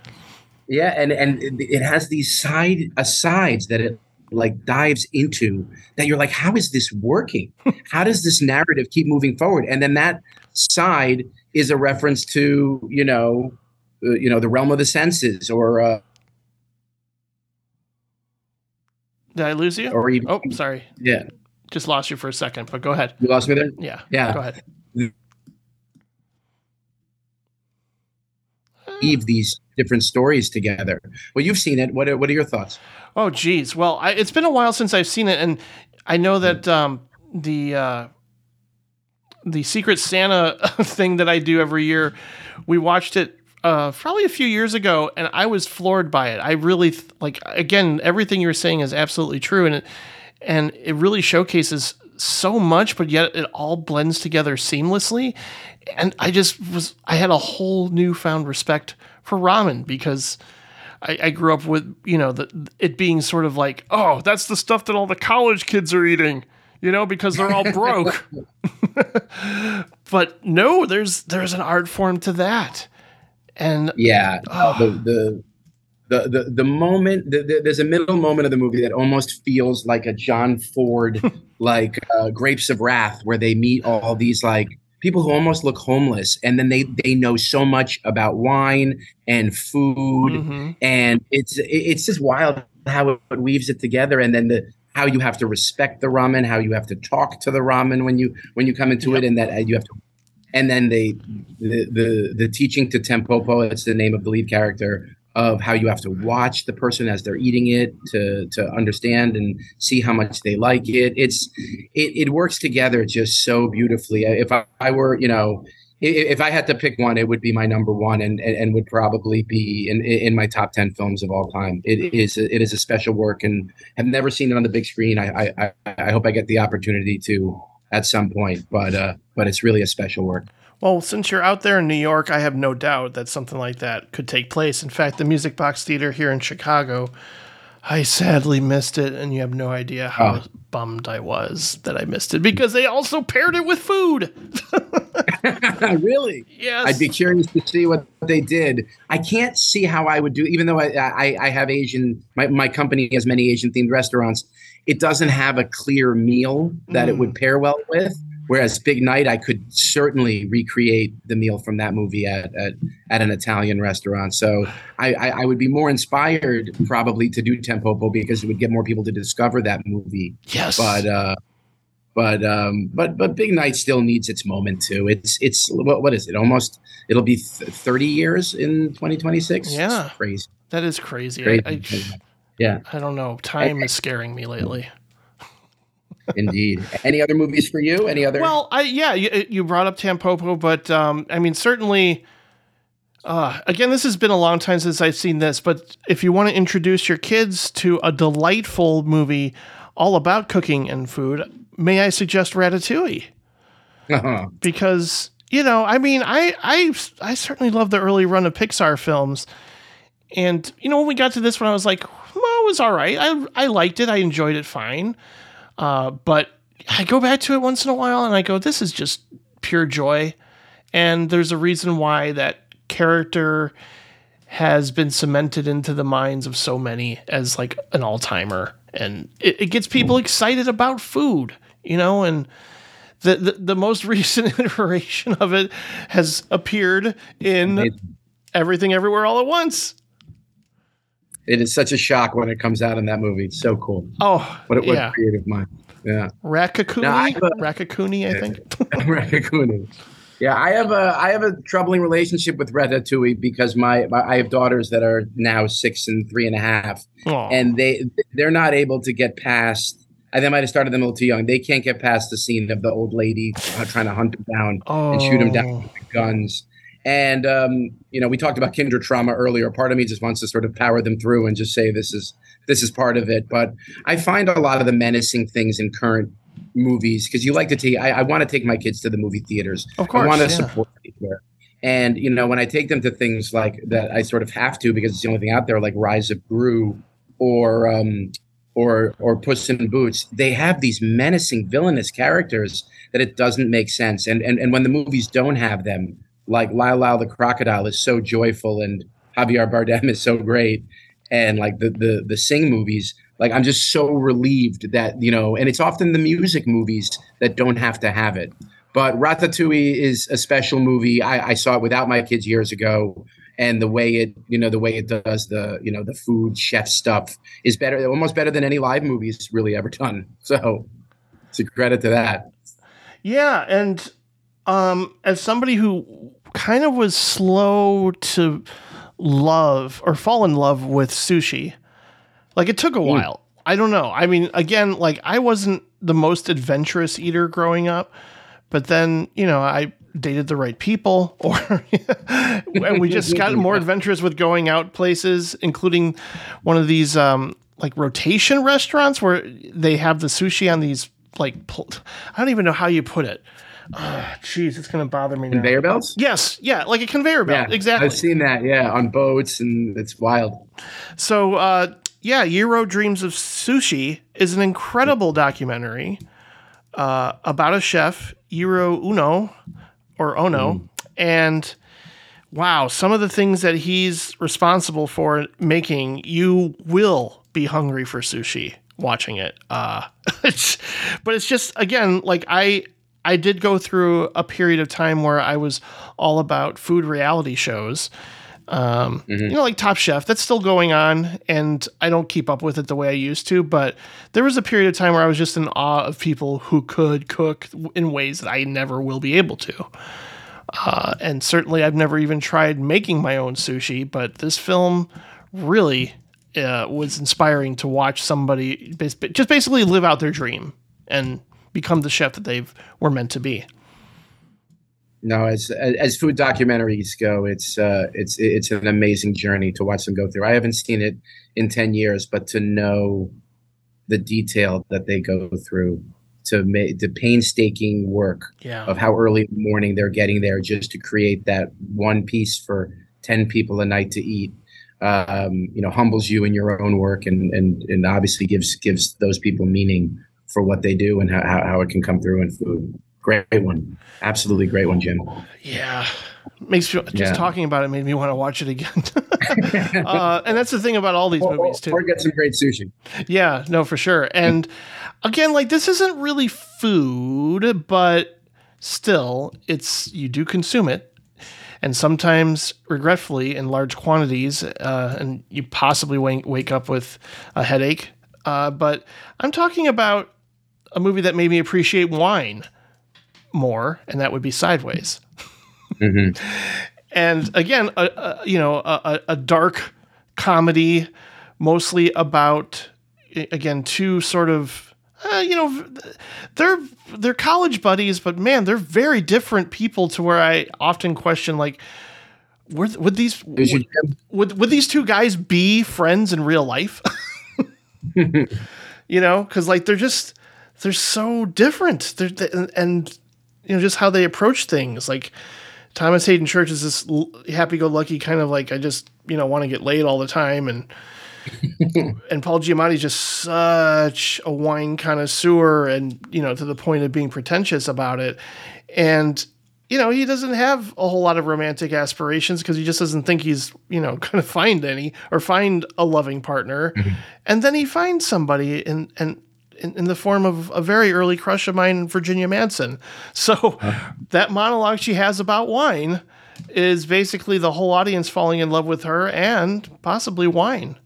Yeah, and and it it has these side asides that it like dives into that you're like, how is this working? how does this narrative keep moving forward? And then that side is a reference to you know, uh, you know, the realm of the senses, or uh, Did I lose you? or even oh, sorry. yeah, Just lost you for a second. But go ahead. you lost me there. Yeah. Yeah. Go ahead. Weave these different stories together. Well, you've seen it. What are, what are your thoughts? Oh, geez. Well, I, it's been a while since I've seen it, and I know that um, the uh, the Secret Santa thing that I do every year, we watched it uh, probably a few years ago, and I was floored by it. I really th- like again everything you're saying is absolutely true, and it and it really showcases so much, but yet it all blends together seamlessly. And I just was I had a whole newfound respect for ramen because. I, I grew up with you know the, it being sort of like oh that's the stuff that all the college kids are eating you know because they're all broke but no there's there's an art form to that and Yeah, Oh. the the. The, the, the moment the, the, there's a middle moment of the movie that almost feels like a John Ford like uh, Grapes of Wrath where they meet all these like people who almost look homeless and then they they know so much about wine and food Mhm. and it's it- it's just wild how it weaves it together and then the how you have to respect the ramen how you have to talk to the ramen when you when you come into it and that uh, you have to and then they the the, the teaching to tampopo it's the name of the lead character of how you have to watch the person as they're eating it to to understand and see how much they like it it's it, it works together just so beautifully if I, I were you know if I had to pick one, it would be my number one, and and, would probably be in in my top ten films of all time. It is it is a special work, and have never seen it on the big screen. I I, I- I hope I get the opportunity to at some point, but uh, but it's really a special work. Well, since you're out there in New York, I have no doubt that something like that could take place. In fact, the Music Box Theater here in Chicago, I sadly missed it, and you have no idea how Oh. bummed I was that I missed it because they also paired it with food. really? yes. I'd be curious to see what they did. I can't see how I would do, even though I I, I have Asian. My, my company has many Asian themed restaurants. It doesn't have a clear meal that it would mm. pair well with. Whereas Big Night, I could certainly recreate the meal from that movie at at, at an Italian restaurant. So I, I, I would be more inspired probably to do Tampopo because it would get more people to discover that movie. yes. But uh, but um, but but Big Night still needs its moment too. It's it's what what is it? Almost it'll be th- thirty years in twenty twenty six. Yeah. crazy. that is crazy. crazy. I, I, yeah, I don't know. Time is scaring me lately. Indeed. Any other movies for you? Any other? Well, I yeah, you, you brought up Tampopo, but um, I mean certainly. Uh, again, this has been a long time since I've seen this, but if you want to introduce your kids to a delightful movie all about cooking and food, may I suggest Ratatouille? Because you know, I mean, I I I certainly love the early run of Pixar films, and you know, when we got to this one, I was like, well, it was all right. I I liked it. I enjoyed it fine. Uh, but I go back to it once in a while and I go, this is just pure joy. And there's a reason why that character has been cemented into the minds of so many as like an all timer. And it, it gets people excited about food, you know, and the, the, the most recent iteration of it has appeared in Amazing. Everything Everywhere All at Once. It is such a shock when it comes out in that movie. It's so cool. Oh, What, what yeah. a creative mind. Yeah. Raccacoonie, Now, I have a- Raccacoonie, I think. Ratatouille. Yeah, I have a I have a troubling relationship with Ratatouille because my, my I have daughters that are now six and three and a half, Aw. and they they're not able to get past. I they might have started them a little too young. They can't get past the scene of the old lady uh, trying to hunt him down and shoot him down Oh. with guns. And um, you know, we talked about kinder trauma earlier. Part of me just wants to sort of power them through and just say this is this is part of it. But I find a lot of the menacing things in current movies because you like to take. I, I want to take my kids to the movie theaters. Of course, I want to yeah. support there. And you know, when I take them to things like that, I sort of have to because it's the only thing out there, like Rise of Gru or um, or or Puss in Boots. They have these menacing, villainous characters that it doesn't make sense. And and and when the movies don't have them, like Lyle the Crocodile is so joyful and Javier Bardem is so great, and like the the the Sing movies, like I'm just so relieved that you know, and it's often the music movies that don't have to have it. But Ratatouille is a special movie. I, I saw it without my kids years ago, and the way it, you know, the way it does the, you know, the food chef stuff is better, almost better than any live movies really ever done. So, it's a credit to that. Yeah, and um, as somebody who kind of was slow to love or fall in love with sushi, like it took a while. I don't know. I mean, again, like I wasn't the most adventurous eater growing up, but then you know I dated the right people, or and we just got more adventurous with going out places, including one of these um, like rotation restaurants where they have the sushi on these like pl- I don't even know how you put it. Jeez, it's gonna bother me now. Conveyor belts? Yes, yeah, like a conveyor belt. exactly. I've seen that, yeah, on boats, and it's wild. So, uh, yeah, Jiro Dreams of Sushi is an incredible documentary uh, about a chef, Jiro Uno or Ono, and wow, some of the things that he's responsible for making, you will be hungry for sushi watching it. Uh, it's, but it's just again like I. I did go through a period of time where I was all about food reality shows um, you know, like Top Chef, that's still going on, and I don't keep up with it the way I used to. But there was a period of time where I was just in awe of people who could cook in ways that I never will be able to. Uh, and certainly, I've never even tried making my own sushi. But this film really uh, was inspiring to watch somebody bas- just basically live out their dream and become the chef that they were meant to be. No, as as food documentaries go, it's uh, it's it's an amazing journey to watch them go through. I haven't seen it in ten years, but to know the detail that they go through to make the painstaking work Yeah. of how early in the morning they're getting there just to create that one piece for 10 people a night to eat um, you know humbles you in your own work and and and obviously gives gives those people meaning for what they do and how, how, it can come through in food great one absolutely great one jim Yeah. Makes you just Yeah. talking about it made me want to watch it again. uh, and that's the thing about all these or, movies too. or get some great sushi Yeah, no, for sure. And again, like this isn't really food, but still, it's you do consume it, and sometimes, regretfully, in large quantities, uh, and you possibly wake, wake up with a headache. Uh, but I'm talking about a movie that made me appreciate wine more, and that would be Sideways. And again, a, a, you know, a, a dark comedy, mostly about again two sort of uh, you know they're they're college buddies, but man, they're very different people. To where I often question like. Would, would these Jim? would would these two guys be friends in real life? you know, because like they're just they're so different. They're they, and, and you know just how they approach things. Like Thomas Haden Church is this l- happy-go-lucky kind of like I just you know want to get laid all the time, and and Paul Giamatti's just such a wine connoisseur, and you know to the point of being pretentious about it, and you know, he doesn't have a whole lot of romantic aspirations because he just doesn't think he's, you know, going to find any or find a loving partner. Mm-hmm. And then he finds somebody in, and in, in the form of a very early crush of mine, Virginia Madsen. So that monologue she has about wine is basically the whole audience falling in love with her and possibly wine.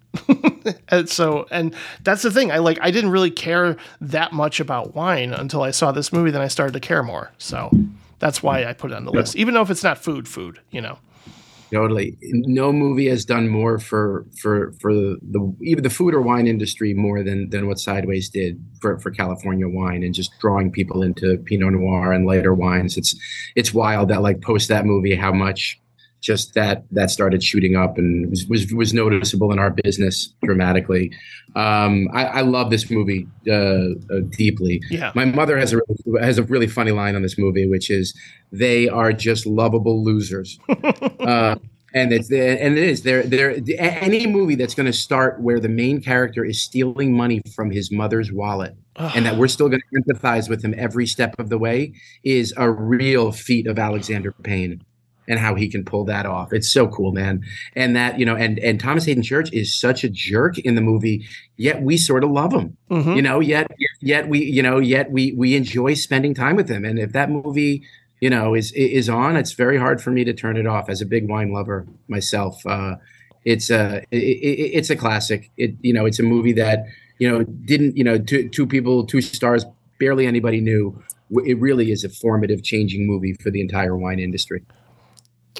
and so and that's the thing. I like i didn't really care that much about wine until i saw this movie then i started to care more. So that's why i put it on the list. Even though if it's not food food you know Totally. No movie has done more for for for the, even the food or wine industry more than than what Sideways did for for California wine and just drawing people into Pinot Noir and lighter wines. It's it's wild that like post that movie how much just that that started shooting up and was was, was noticeable in our business dramatically. Um, I, I love this movie uh, uh, deeply. Yeah. My mother has a really, has a really funny line on this movie, which is, "They are just lovable losers." uh, and it's and it is there there any movie that's going to start where the main character is stealing money from his mother's wallet and that we're still going to empathize with him every step of the way is a real feat of Alexander Payne and how he can pull that off. It's so cool, man. And that, you know, and and Thomas Haden Church is such a jerk in the movie, yet we sort of love him. Mhm. You know, yet yet we, you know, yet we we enjoy spending time with him. And if that movie, you know, is is on, it's very hard for me to turn it off as a big wine lover myself. Uh it's a it, it, it's a classic. It you know, it's a movie that, you know, didn't, you know, two two people, two stars, barely anybody knew. It really is a formative changing movie for the entire wine industry.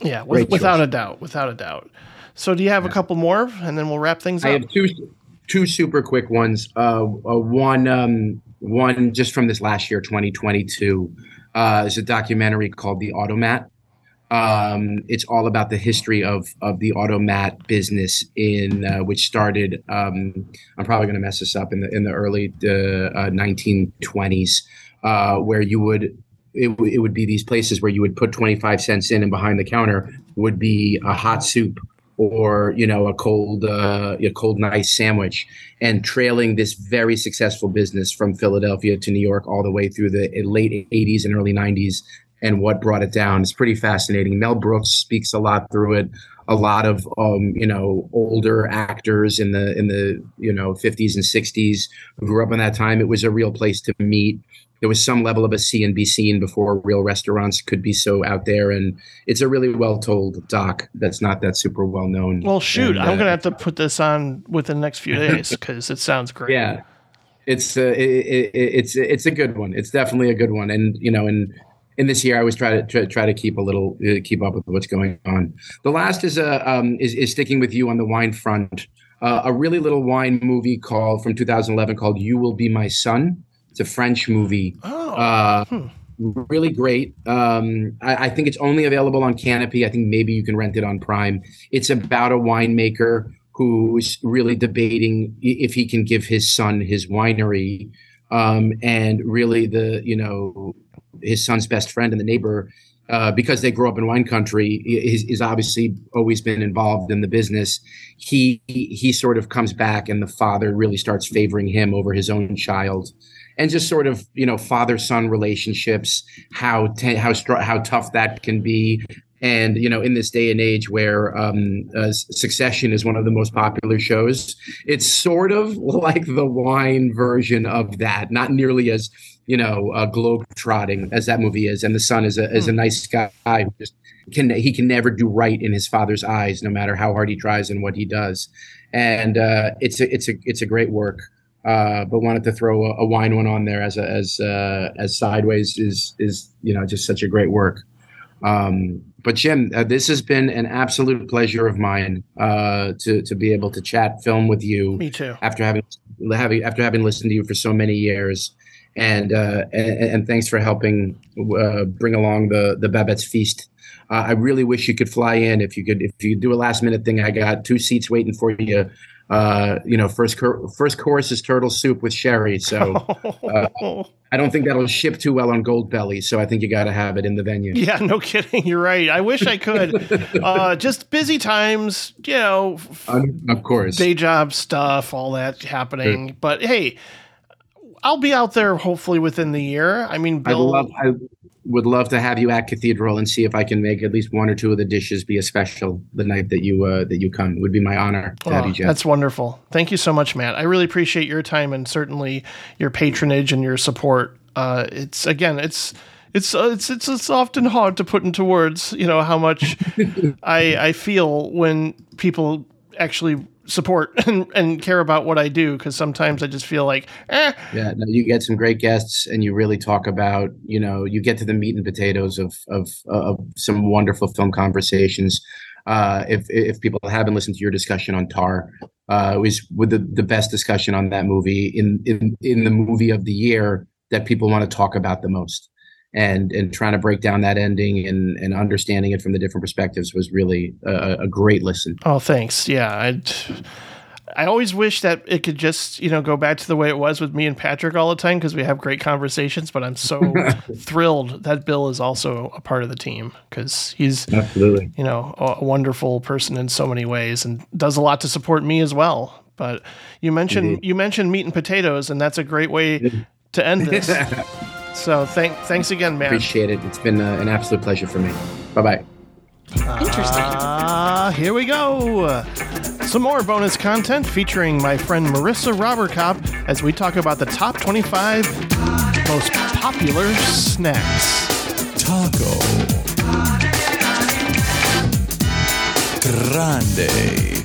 Yeah with, Great without choice. a doubt without a doubt so do you have a couple more and then we'll wrap things I up I have two two super quick ones. Uh, uh, one um, one just from this last year, 2022, uh, is a documentary called The Automat. Um, it's all about the history of of the automat business in uh, which started. Um, I'm probably going to mess this up in the in the early uh, uh, 1920s, uh, where you would. It, it would be these places where you would put 25 cents in and behind the counter would be a hot soup or you know a cold uh, a cold nice sandwich and trailing this very successful business from Philadelphia to New York all the way through the late 80s and early 90s and what brought it down. It's pretty fascinating. Mel Brooks speaks a lot through it. A lot of um, you know older actors in the in the you know 50s and 60s who grew up in that time it was a real place to meet there was some level of a see and be seen before real restaurants could be so out there. And it's a really well told doc that's not that super well known well shoot And, i'm uh, gonna have to put this on within the next few days because it sounds great. Yeah. It's uh, it, it, it's it's a good one. It's definitely a good one. And you know and in this year i always try to try, try to keep a little uh, keep up with what's going on. The last is a um is, is sticking with you on the wine front. Uh, a really little wine movie called from 2011 called you will be my son it's a french movie oh uh, really great. Um, I, I think it's only available on Kanopy. I think maybe you can rent it on Prime. It's about a winemaker who's really debating if he can give his son his winery um, and really the you know his son's best friend and the neighbor uh, because they grew up in wine country, is, is obviously always been involved in the business. He he sort of comes back, and the father really starts favoring him over his own child, and just sort of you know father son relationships, how t- how str- how tough that can be. And you know, in this day and age where um, uh, Succession is one of the most popular shows, it's sort of like the wine version of that. Not nearly as you know, uh, globe trotting as that movie is, and the son is a is a nice guy who just can he can never do right in his father's eyes, no matter how hard he tries and what he does, and uh, it's a it's a it's a great work. Uh, but wanted to throw a, a wine one on there as a, as uh, as sideways is is you know just such a great work. Um, but Jim, uh, this has been an absolute pleasure of mine uh, to to be able to chat film with you. Me too. After having having after having listened to you for so many years, and uh, and, and thanks for helping uh, bring along the the Babette's feast. Uh, I really wish you could fly in if you could if you do a last minute thing. I got two seats waiting for you. Uh, you know, first cur- first course is turtle soup with sherry. So uh, I don't think that'll ship too well on Goldbelly. So I think you got to have it in the venue. Yeah, no kidding. You're right. I wish I could. uh, just busy times, you know, Um, of course. day job stuff, all that happening. But hey, I'll be out there hopefully within the year. I mean, I Bill. love. I would love to have you at Cathedral and see if I can make at least one or two of the dishes be a special the night that you uh, that you come. It would be my honor Oh, that's wonderful. Thank you so much, Matt. I really appreciate your time and certainly your patronage and your support. Uh, it's again, it's it's uh, it's it's it's often hard to put into words. You know how much I I feel when people actually support and, and care about what I do because sometimes I just feel like, eh, Yeah, no, you get some great guests, and you really talk about, you know, you get to the meat and potatoes of of, of some wonderful film conversations. Uh, if if people haven't listened to your discussion on Tar, uh, it was with the, the best discussion on that movie in in in the movie of the year that people want to talk about the most, and and trying to break down that ending and and understanding it from the different perspectives was really a, a great listen. Oh, thanks. Yeah, I I always wish that it could just you know go back to the way it was with me and Patrick all the time because we have great conversations. But I'm so thrilled that Bill is also a part of the team because he's Absolutely. you know a, a wonderful person in so many ways and does a lot to support me as well. But you mentioned you mentioned meat and potatoes, and that's a great way to end this. so thank thanks again, man. Appreciate it. It's been uh, an absolute pleasure for me. Bye bye. Interesting. Ah, here we go. Some more bonus content featuring my friend Marissa Robertcop as we talk about the top 25 most popular snacks. Taco. Grande.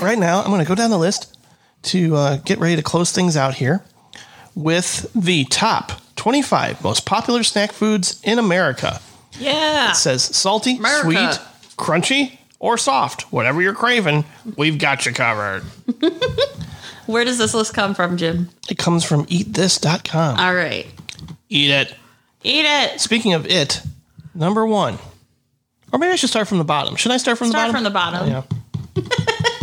Right now, I'm going to go down the list to uh, get ready to close things out here with the top 25 most popular snack foods in America. Yeah. It says salty, America. sweet, crunchy, or soft. Whatever you're craving, we've got you covered. Where does this list come from, Jim? It comes from eatthis.com. All right. Eat it. Eat it. Speaking of it, number one. Or maybe I should start from the bottom. Should I start from Start the bottom? Start from the bottom. Yeah.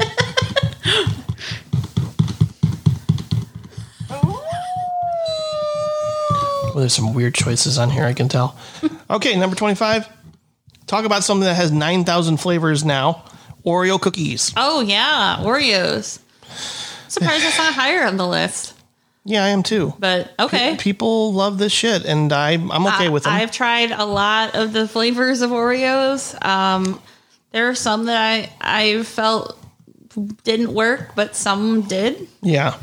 there's some weird choices on here, I can tell. Okay, number 25. Talk about something that has 9,000 flavors now Oreo cookies. Oh, yeah. Oreos. Surprised it's not higher on the list. Yeah, I am too. But okay. People love this shit, and I, I'm okay with them. I've tried a lot of the flavors of Oreos. Um, there are some that I I felt didn't work, but some did. yeah.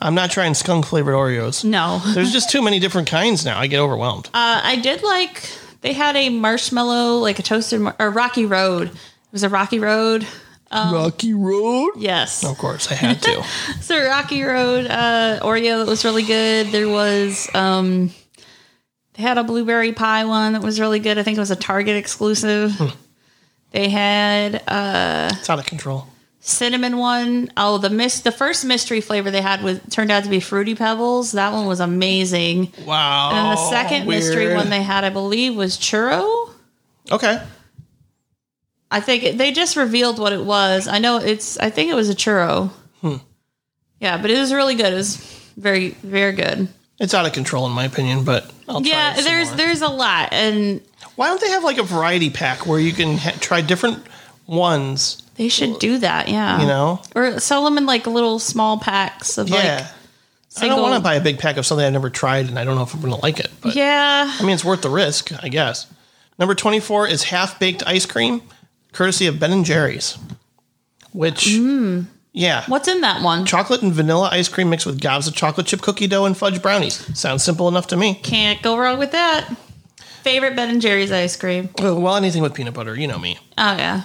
I'm not trying skunk flavored Oreos. No, uh, There's just too many different kinds now. I get overwhelmed. I did like they had a marshmallow, like a toasted mar- or Rocky Road. It was a Rocky Road. Rocky Road? Yes, Of course, I had to. so Rocky Road uh, Oreo that was really good. There was um, they had a blueberry pie one that was really good. I think it was a Target exclusive. Hmm. They had uh, it's out of control. Cinnamon one. Oh, the mist the first mystery flavor they had was turned out to be fruity pebbles. That one was amazing. Wow. And then the second mystery one they had, I believe, was churro. Okay. I think it, they just revealed what it was. I know it's. I think it was a churro. Hmm. Yeah, but it was really good. It was very, very good. It's out of control in my opinion, but I'll try yeah, there's more. there's a lot, and Why don't they have like a variety pack where you can ha- try different ones? They should do that. Yeah, You know? or sell them in like little small packs of Yeah. like. I don't want to buy a big pack of something I've never tried and I don't know if I'm going to like it. But Yeah, I mean, it's worth the risk, I guess. Number 24 is half baked ice cream, courtesy of Ben and Jerry's. Which, mm. yeah. what's in that one? Chocolate and vanilla ice cream mixed with gobs of chocolate chip cookie dough and fudge brownies. Sounds simple enough to me. Can't go wrong with that. Favorite Ben and Jerry's ice cream. Well, anything with peanut butter, you know me. Oh yeah,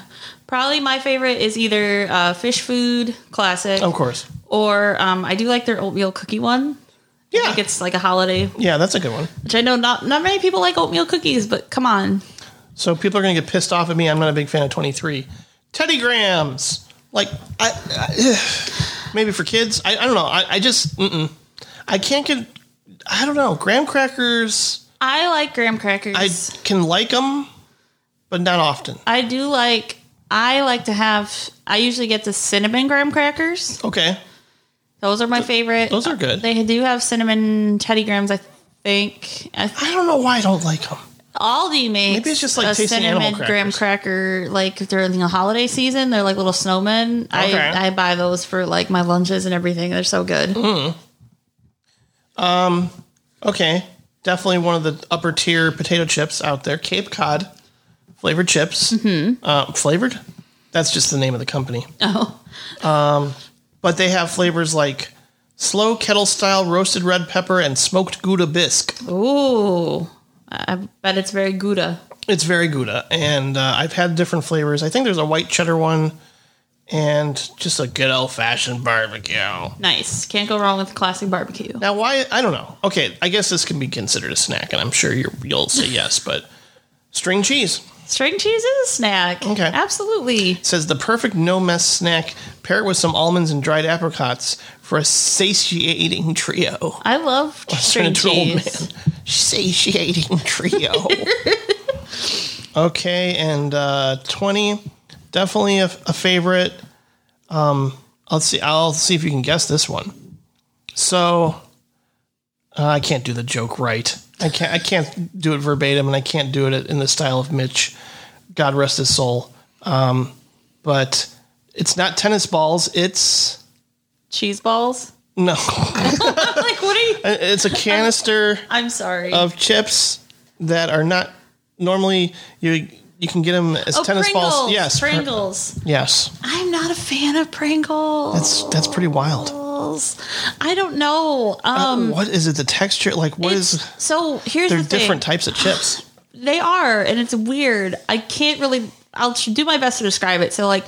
probably my favorite is either uh, fish food classic Of course. or um, I do like their oatmeal cookie one. I Yeah. think it's like a holiday, Yeah, that's a good one. which I know not not many people like oatmeal cookies, but come on, So people are going to get pissed off at me. I'm not a big fan of 23. Teddy Grahams. Like, I, I maybe for kids. I, I don't know. I, I just, mm-mm. I can't get, I don't know. Graham crackers, I like graham crackers. I can like them, but not often. I do like. I like to have. I usually get the cinnamon graham crackers. Okay. Those are my favorite. Those are good. They do have cinnamon Teddy Grahams. I think. I I don't know why I don't like them. Aldi makes Maybe it's just like a cinnamon graham cracker like during the holiday season. They're like little snowmen. Okay. I I buy those for like my lunches and everything. They're so good. Mm-hmm. Okay. Definitely one of the upper tier potato chips out there. Cape Cod flavored chips. Mm-hmm. Uh, flavored? That's just the name of the company. Oh, but they have flavors like slow kettle style roasted red pepper and smoked gouda bisque. ooh, I bet it's very Gouda. It's very gouda, and uh, I've had different flavors. I think there's a white cheddar one, and just a good old fashioned barbecue. Nice. Can't go wrong with classic barbecue. Now, why? I don't know. Okay, I guess this can be considered a snack, and I'm sure you're, you'll say yes, but string cheese String cheese is a snack. Okay. absolutely. says the perfect no mess snack. Pair it with some almonds and dried apricots for a satiating trio. I love string into an old cheese. man. Satiating trio. okay, and uh, twenty, definitely a, a favorite. Um, let's see. I'll see if you can guess this one. So, uh, I can't do the joke right. I can't. I can't do it verbatim, and I can't do it in the style of Mitch. God rest his soul. Um, but it's not tennis balls. It's Cheese balls. no. like what are you? it's a canister. I'm sorry. of chips that are not normally you you can get them as oh, tennis Pringles. balls. Yes, pr- Pringles. yes, I'm not a fan of Pringles. that's that's pretty wild. I don't know. Um, what is it? The texture? Like what is? so here's the thing. different types of chips. They are, and it's weird. I can't really. I'll do my best to describe it. So like.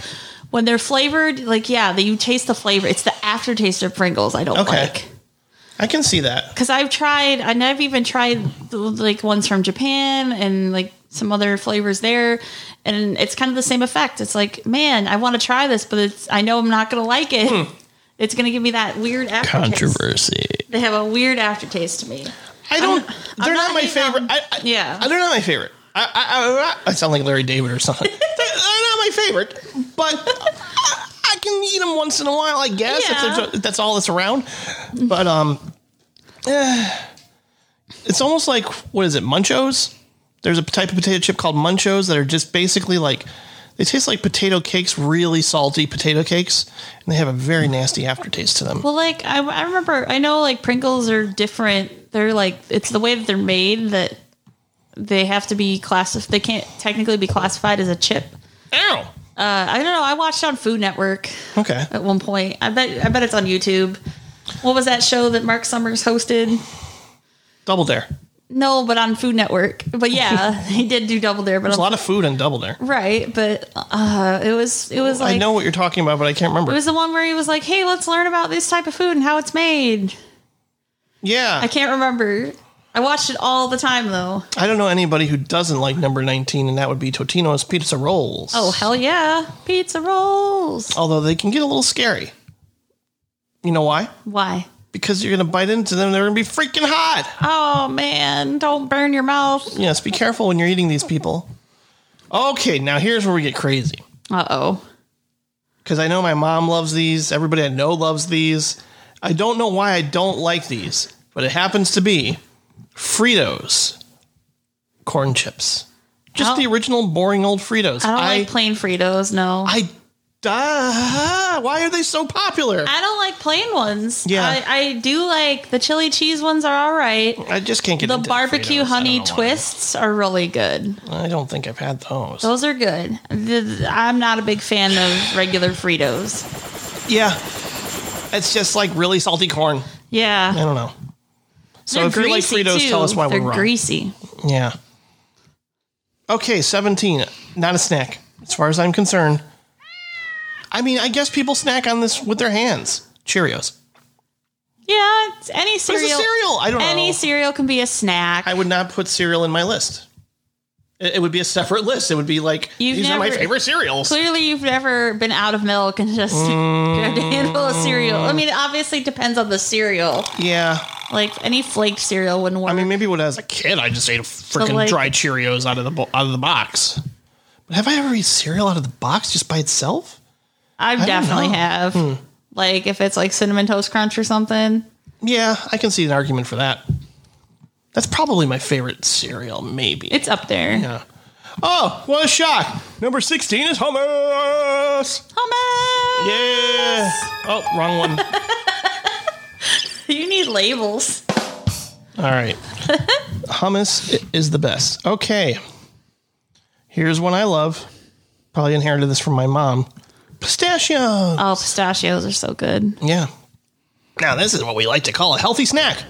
When they're flavored, like yeah, that you taste the flavor. It's the aftertaste of Pringles I don't Okay. like. I can see that. Because I've tried, I never even tried like ones from Japan and like some other flavors there, and it's kind of the same effect. It's like, man, I want to try this, but it's I know I'm not gonna like it. Hmm. It's gonna give me that weird aftertaste. Controversy. They have a weird aftertaste to me. I don't. I'm they're not not, my favorite. on- I, I, Yeah. they're not my favorite. I, I, I, I sound like Larry David or something. they're, they're not my favorite, but I, I can eat them once in a while. I guess if, Yeah. there's a, if that's all that's around. But um, eh, it's almost like what is it? Munchos. There's a type of potato chip called Munchos that are just basically like they taste like potato cakes, really salty potato cakes, and they have a very nasty aftertaste to them. Well, like I, I remember, I know like Pringles are different. They're like it's the way that they're made that they have to be classified. They can't technically be classified as a chip. Ow. Uh, I don't know. I watched on Food Network. Okay. at one point. I bet I bet it's on YouTube. What was that show that Mark Summers hosted? Double Dare. No, but on Food Network. But yeah, he did do Double Dare. But There's a lot of food in Double Dare. right, but uh, it was it was like I know what you're talking about, but I can't remember. it was the one where he was like, "Hey, let's learn about this type of food and how it's made." yeah. I can't remember. I watched it all the time though. I don't know anybody who doesn't like number 19, and that would be Totino's Pizza Rolls. Oh hell yeah, pizza rolls. Although they can get a little scary. You know why? Why? Because you're going to bite into them, they're going to be freaking hot. Oh man, don't burn your mouth. Yes, be careful when you're eating these people. Okay, now here's where we get crazy. Uh oh. Because I know my mom loves these. Everybody I know loves these. I don't know why I don't like these, but it happens to be Fritos corn chips. Just the original boring old Fritos. I don't I, like plain Fritos. No. I, uh, why are they so popular? I don't like plain ones. Yeah. I, I do like the chili cheese ones are all right. I just can't get The barbecue. Honey twists are really good. I don't think I've had those. Those are good. The- I'm not a big fan of regular Fritos. Yeah, it's just like really salty corn. Yeah, I don't know. So They're if you like Fritos, too. tell us why They're we're wrong. greasy. Yeah. Okay, 17. Not a snack, as far as I'm concerned. I mean, I guess people snack on this with their hands. Cheerios. Yeah, it's any But it's cereal. a cereal. I don't Any know. cereal can be a snack. I would not put cereal in my list. It, it would be a separate list. It would be like, You've these are my favorite cereals. Clearly, you've never been out of milk and just grabbed a handful of cereal. I mean, it obviously depends on the cereal. Yeah. Like any flaked cereal wouldn't work. I mean, maybe when I was a kid, I just ate freaking like- dried Cheerios out of the out of the box. But have I ever eaten cereal out of the box just by itself? I definitely know. have. Hmm. Like if it's like cinnamon toast crunch or something. Yeah, I can see an argument for that. That's probably my favorite cereal, maybe. It's up there. yeah. Oh, what a shock! Number sixteen is hummus. Hummus. Yeah. Oh, wrong one. You need labels. All right. Hummus is the best. Okay. Here's one I love. Probably inherited this from my mom. Pistachios. Oh, pistachios are so good. Yeah. Now this is what we like to call a healthy snack.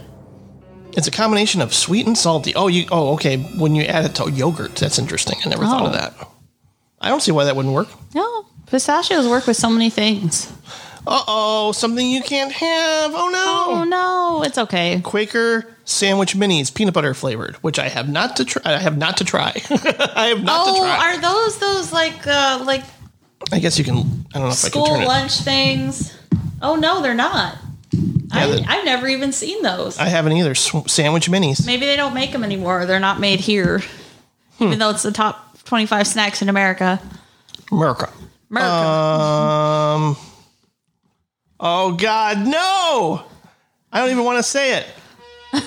It's a combination of sweet and salty. Oh, you. Oh, okay. When you add it to yogurt, that's interesting. I never thought of Oh. that. I don't see why that wouldn't work. No, pistachios work with so many things. Uh oh, something you can't have. Oh no. Oh no, it's okay. Quaker sandwich minis, peanut butter flavored, which I have not to try. I have not to try. I have not to Oh, try. are those those like uh like I guess you can. I don't know if I school can turn it. lunch things? Oh no, they're not. I, the- I've never even seen those. I haven't either. Sandwich minis. Maybe they don't make them anymore. They're not made here, Hmm. even though it's the top twenty-five snacks in America. America. America. Um. Oh God, no! I don't even want to say it.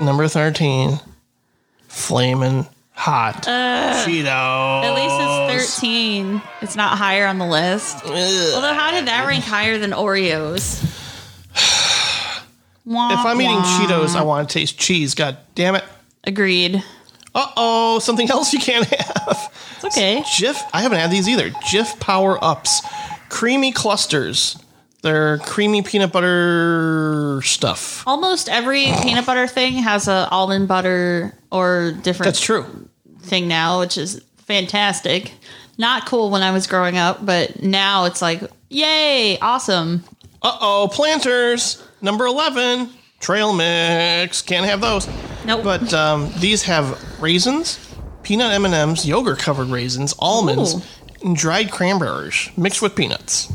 Number thirteen, flamin' hot Cheetos. At least it's thirteen. It's not higher on the list. Although, how did that rank higher than Oreos? Wah, If I'm eating. Cheetos, I want to taste cheese. God damn it! agreed. Uh oh, something else you can't have. It's okay. Jif. I haven't had these either. Jif Power Ups, creamy clusters. They're creamy peanut butter stuff. Almost every peanut butter thing has a almond butter or different That's true. thing now, which is fantastic. Not cool when I was growing up, but now it's like, yay, awesome. Uh oh, planters number eleven trail mix. Can't have those. Nope. But um, these have raisins, peanut M and M's, yogurt covered raisins, almonds, Ooh. and dried cranberries mixed with peanuts.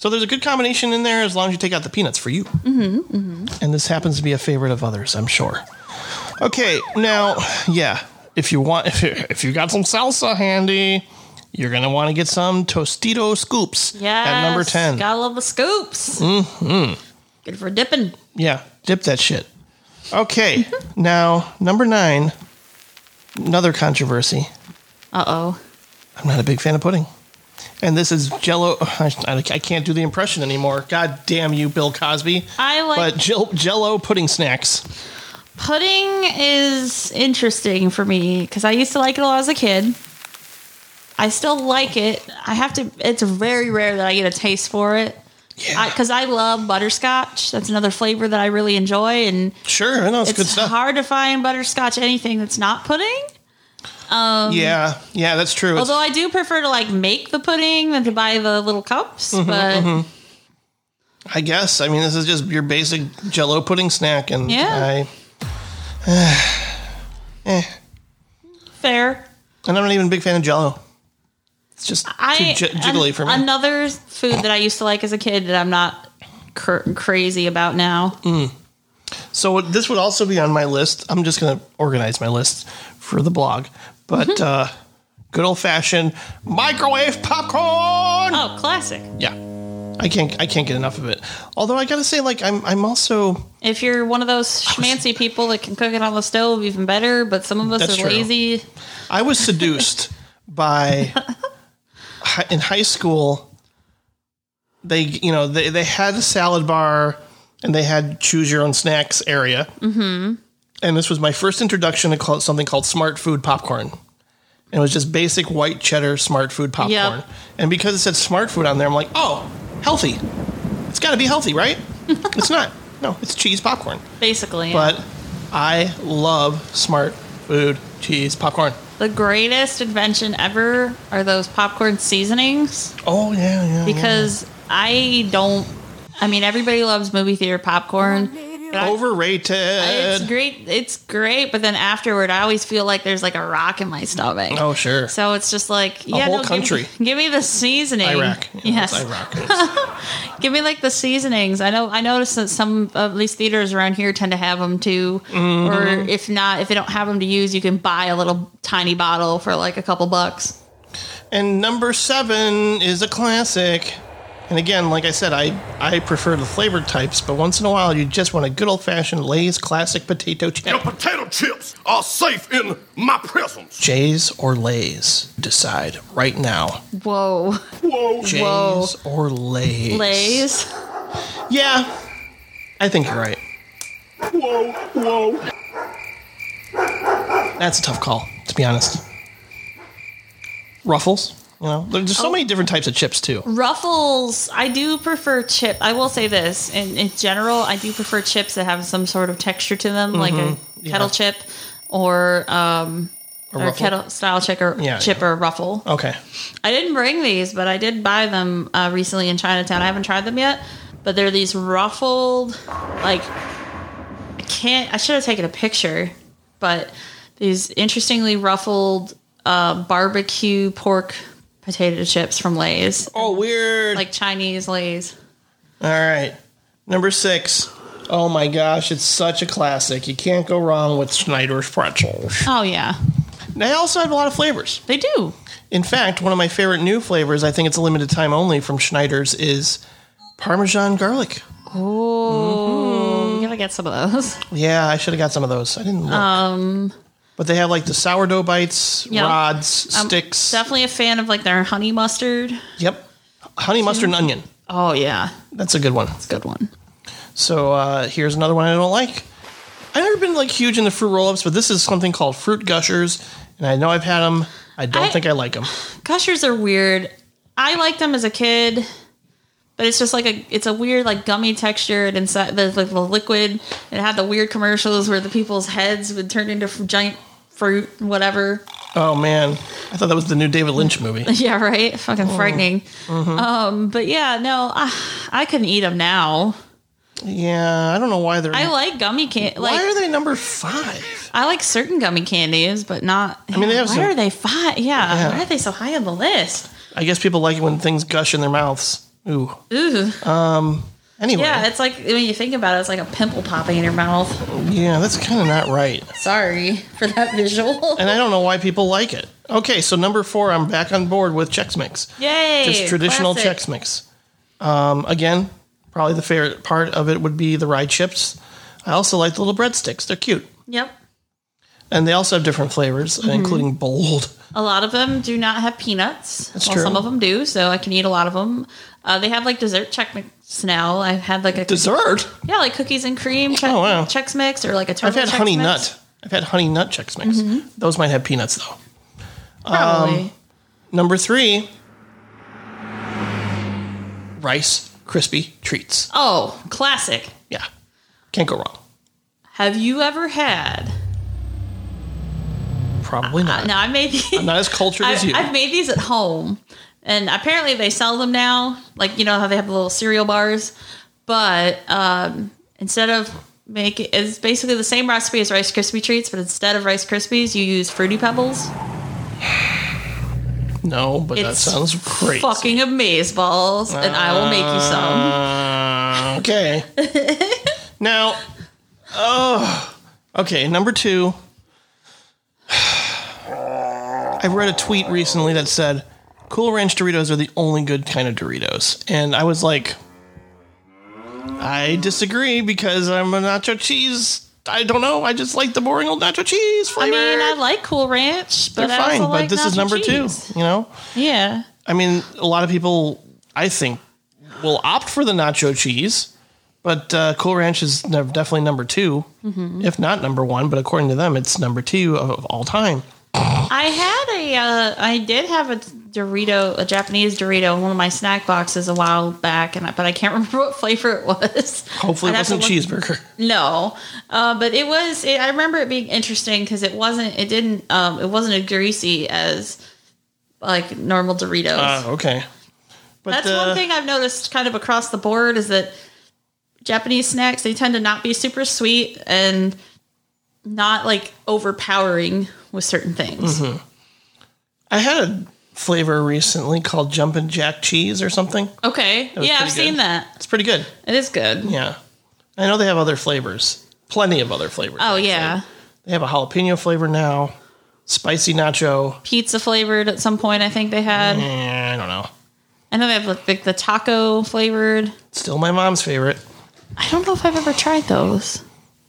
So there's a good combination in there as long as you take out the peanuts for you. Mm-hmm, And this happens to be a favorite of others, I'm sure. Okay, now, yeah, if you want, if you, if you got some salsa handy, you're gonna want to get some Tostito scoops Yeah, at number ten. Gotta love the scoops. Mm-hmm. Good for dipping. Yeah, dip that shit. Okay, now number nine, another controversy. Uh oh. I'm not a big fan of pudding. And this is Jello. I, I can't do the impression anymore. God damn you, Bill Cosby. I like But Jell- Jello pudding snacks. pudding is interesting for me because I used to like it a lot as a kid. I still like it. I have to. It's very rare that I get a taste for it. Yeah, Because I, love butterscotch. That's another flavor that I really enjoy, and sure. I know it's, it's good stuff. hard to find butterscotch anything that's not pudding. Um, yeah, yeah, that's true. Although I do prefer to like make the pudding than to buy the little cups. Mm-hmm, but mm-hmm. I guess. I mean, this is just your basic Jello pudding snack, and Yeah. I, eh. Eh. fair. and I'm not even a big fan of Jello. It's just too I j- jiggly an- for me. Another food that I used to like as a kid that I'm not cr- crazy about now. Mm. So this would also be on my list. I'm just going to organize my list for the blog. But Mm-hmm. uh, good old fashioned microwave popcorn. Oh, classic. Yeah, I can't I can't get enough of it. Although I got to say, like I'm I'm also If you're one of those schmancy people that can cook it on the stove, even better. But some of us That's are true. lazy. I was seduced by in high school. They you know they they had a salad bar and they had choose your own snacks area. Mm-hmm. And this was my first introduction to call something called Smartfood popcorn. And it was just basic white cheddar Smartfood popcorn. Yep. And because it said Smartfood on there, I'm like, oh, healthy. It's got to be healthy, right? it's not. No, it's cheese popcorn. Basically, yeah. But I love Smartfood cheese popcorn. the greatest invention ever are those popcorn seasonings. Oh yeah, yeah. Because I don't. I mean, everybody loves movie theater popcorn. I- Overrated. It's great. It's great, but then afterward, I always feel like there's like a rock in my stomach. oh sure. So it's just like yeah, whole no, give- country. Give, me the seasoning. Iraq. Yes. Iraq. Give me like the seasonings. I know. I noticed that some of these theaters around here tend to have them too. Mm-hmm. Or if not, if they don't have them to use, you can buy a little tiny bottle for like a couple bucks. and number seven is a classic. And again, like I said, I I prefer the flavored types, but once in a while, you just want a good old fashioned Lay's classic potato chip. Your potato chips are safe in my presence. Jay's or Lay's? Decide right now. Whoa, Whoa. Jay's Whoa. or Lay's? Lay's. Yeah, I think you're right. Whoa. Whoa. That's a tough call, to be honest. Ruffles, you know, there's so many different types of chips too. Ruffles, I do prefer chip. I will say this in, in general, I do prefer chips that have some sort of texture to them, like a kettle chip or um, or ruffle? kettle style chip or Yeah, chip or ruffle. Okay, I didn't bring these, but I did buy them uh, recently in Chinatown. I haven't tried them yet, but they're these ruffled, like I can't. I should have taken a picture, but these interestingly ruffled uh, barbecue pork potato chips from Lay's, Oh, weird. like Chinese Lay's. All right. Number six. Oh my gosh, it's such a classic. You can't go wrong with Snyder's pretzels. Oh yeah, They also have a lot of flavors. they do. In fact, one of my favorite new flavors, I think it's a limited time only from Snyder's, is Parmesan garlic. Oh, you gotta get some of those. Yeah, I should have got some of those. I didn't look. Um, but they have like the sourdough bites, Yeah. rods, I'm sticks. Definitely a fan of like their honey mustard. Yep. Honey mustard and onion. Oh yeah, That's a good one. it's a good one. So uh, here's another one I don't like. I've never been like huge into fruit roll-ups, but this is something called fruit gushers, and I know I've had them. I don't I- think I like them. Gushers are weird. I liked them as a kid, but it's just like a it's a weird like gummy texture and inside the like the liquid. It had the weird commercials where the people's heads would turn into giant fruit, whatever. Oh man, I thought that was the new David Lynch movie. Yeah, right. Fucking Oh. frightening. Mm-hmm. Um, but yeah, no, I, I couldn't eat them now. Yeah, I don't know why they're. I like gummy candy. why Like are they number five? I like certain gummy candies, but not. I mean, they have why some- are they five? Yeah, Yeah. why are they so high on the list? I guess people like it when things gush in their mouths. Ooh. Ooh. Anyway, Yeah, it's like when you think about it, it's like a pimple popping in your mouth. Yeah, that's kind of not right. Sorry for that visual. And I don't know why people like it. Okay, so number four, I'm back on board with Chex Mix. Yay! Just traditional classic. Chex Mix. Um, again, probably the favorite part of it would be the rye chips. I also like the little breadsticks. They're cute. Yep. And they also have different flavors, Mm-hmm. including bold. A lot of them do not have peanuts. That's well, true. some of them do, so I can eat a lot of them. Uh, they have like dessert Chex Mix now. I've had like a Dessert? yeah, like cookies and cream che- Oh, wow. Chex Mix or like a I've had Chex honey Mix. nut. I've had honey nut Chex Mix. Mm-hmm. Those might have peanuts, though. Probably. Number three, Rice Krispie Treats. oh, classic. Yeah, can't go wrong. Have you ever had? Probably not. Now I made these. I'm not as cultured as you. I've made these at home, and apparently they sell them now. Like you know how they have the little cereal bars, but um, instead of make it, it's basically the same recipe as Rice Krispie treats, but instead of Rice Krispies, you use Fruity Pebbles. no, but that sounds crazy. Fucking amaze balls, and I will make you some. Uh, okay. now, oh, Okay, number two. I read a tweet recently that said Cool Ranch Doritos are the only good kind of Doritos. And I was like, I disagree because I'm a nacho cheese. I don't know. I just like the boring old nacho cheese I mean, I like Cool Ranch, but They're I fine, but like this is number cheese. two, you know? Yeah. I mean, a lot of people, I think, will opt for the nacho cheese, but uh, Cool Ranch is definitely number 2 Mm-hmm. if not number one. But according to them, it's number two of, of all time. I had uh, I did have a Dorito, a Japanese Dorito in one of my snack boxes a while back, and I, but I can't remember what flavor it was. Hopefully, it wasn't cheeseburger. No, uh, but it was. It, I remember it being interesting because it wasn't. It didn't. Um, it wasn't as greasy as like normal Doritos. Uh, okay. But That's uh, one thing I've noticed kind of across the board is that Japanese snacks they tend to not be super sweet and not like overpowering with certain things. Mm-hmm. I had a flavor recently called Jumpin' Jack Cheese or something. Okay, yeah, I've pretty seen that. It's pretty good. It is good. Yeah. I know they have other flavors. Plenty of other flavors. Oh actually. yeah, They have a jalapeno flavor now, spicy nacho. pizza flavored at some point. I think they had. Eh, I don't know. I know they have like, the taco flavored. Still my mom's favorite. I don't know if I've ever tried those.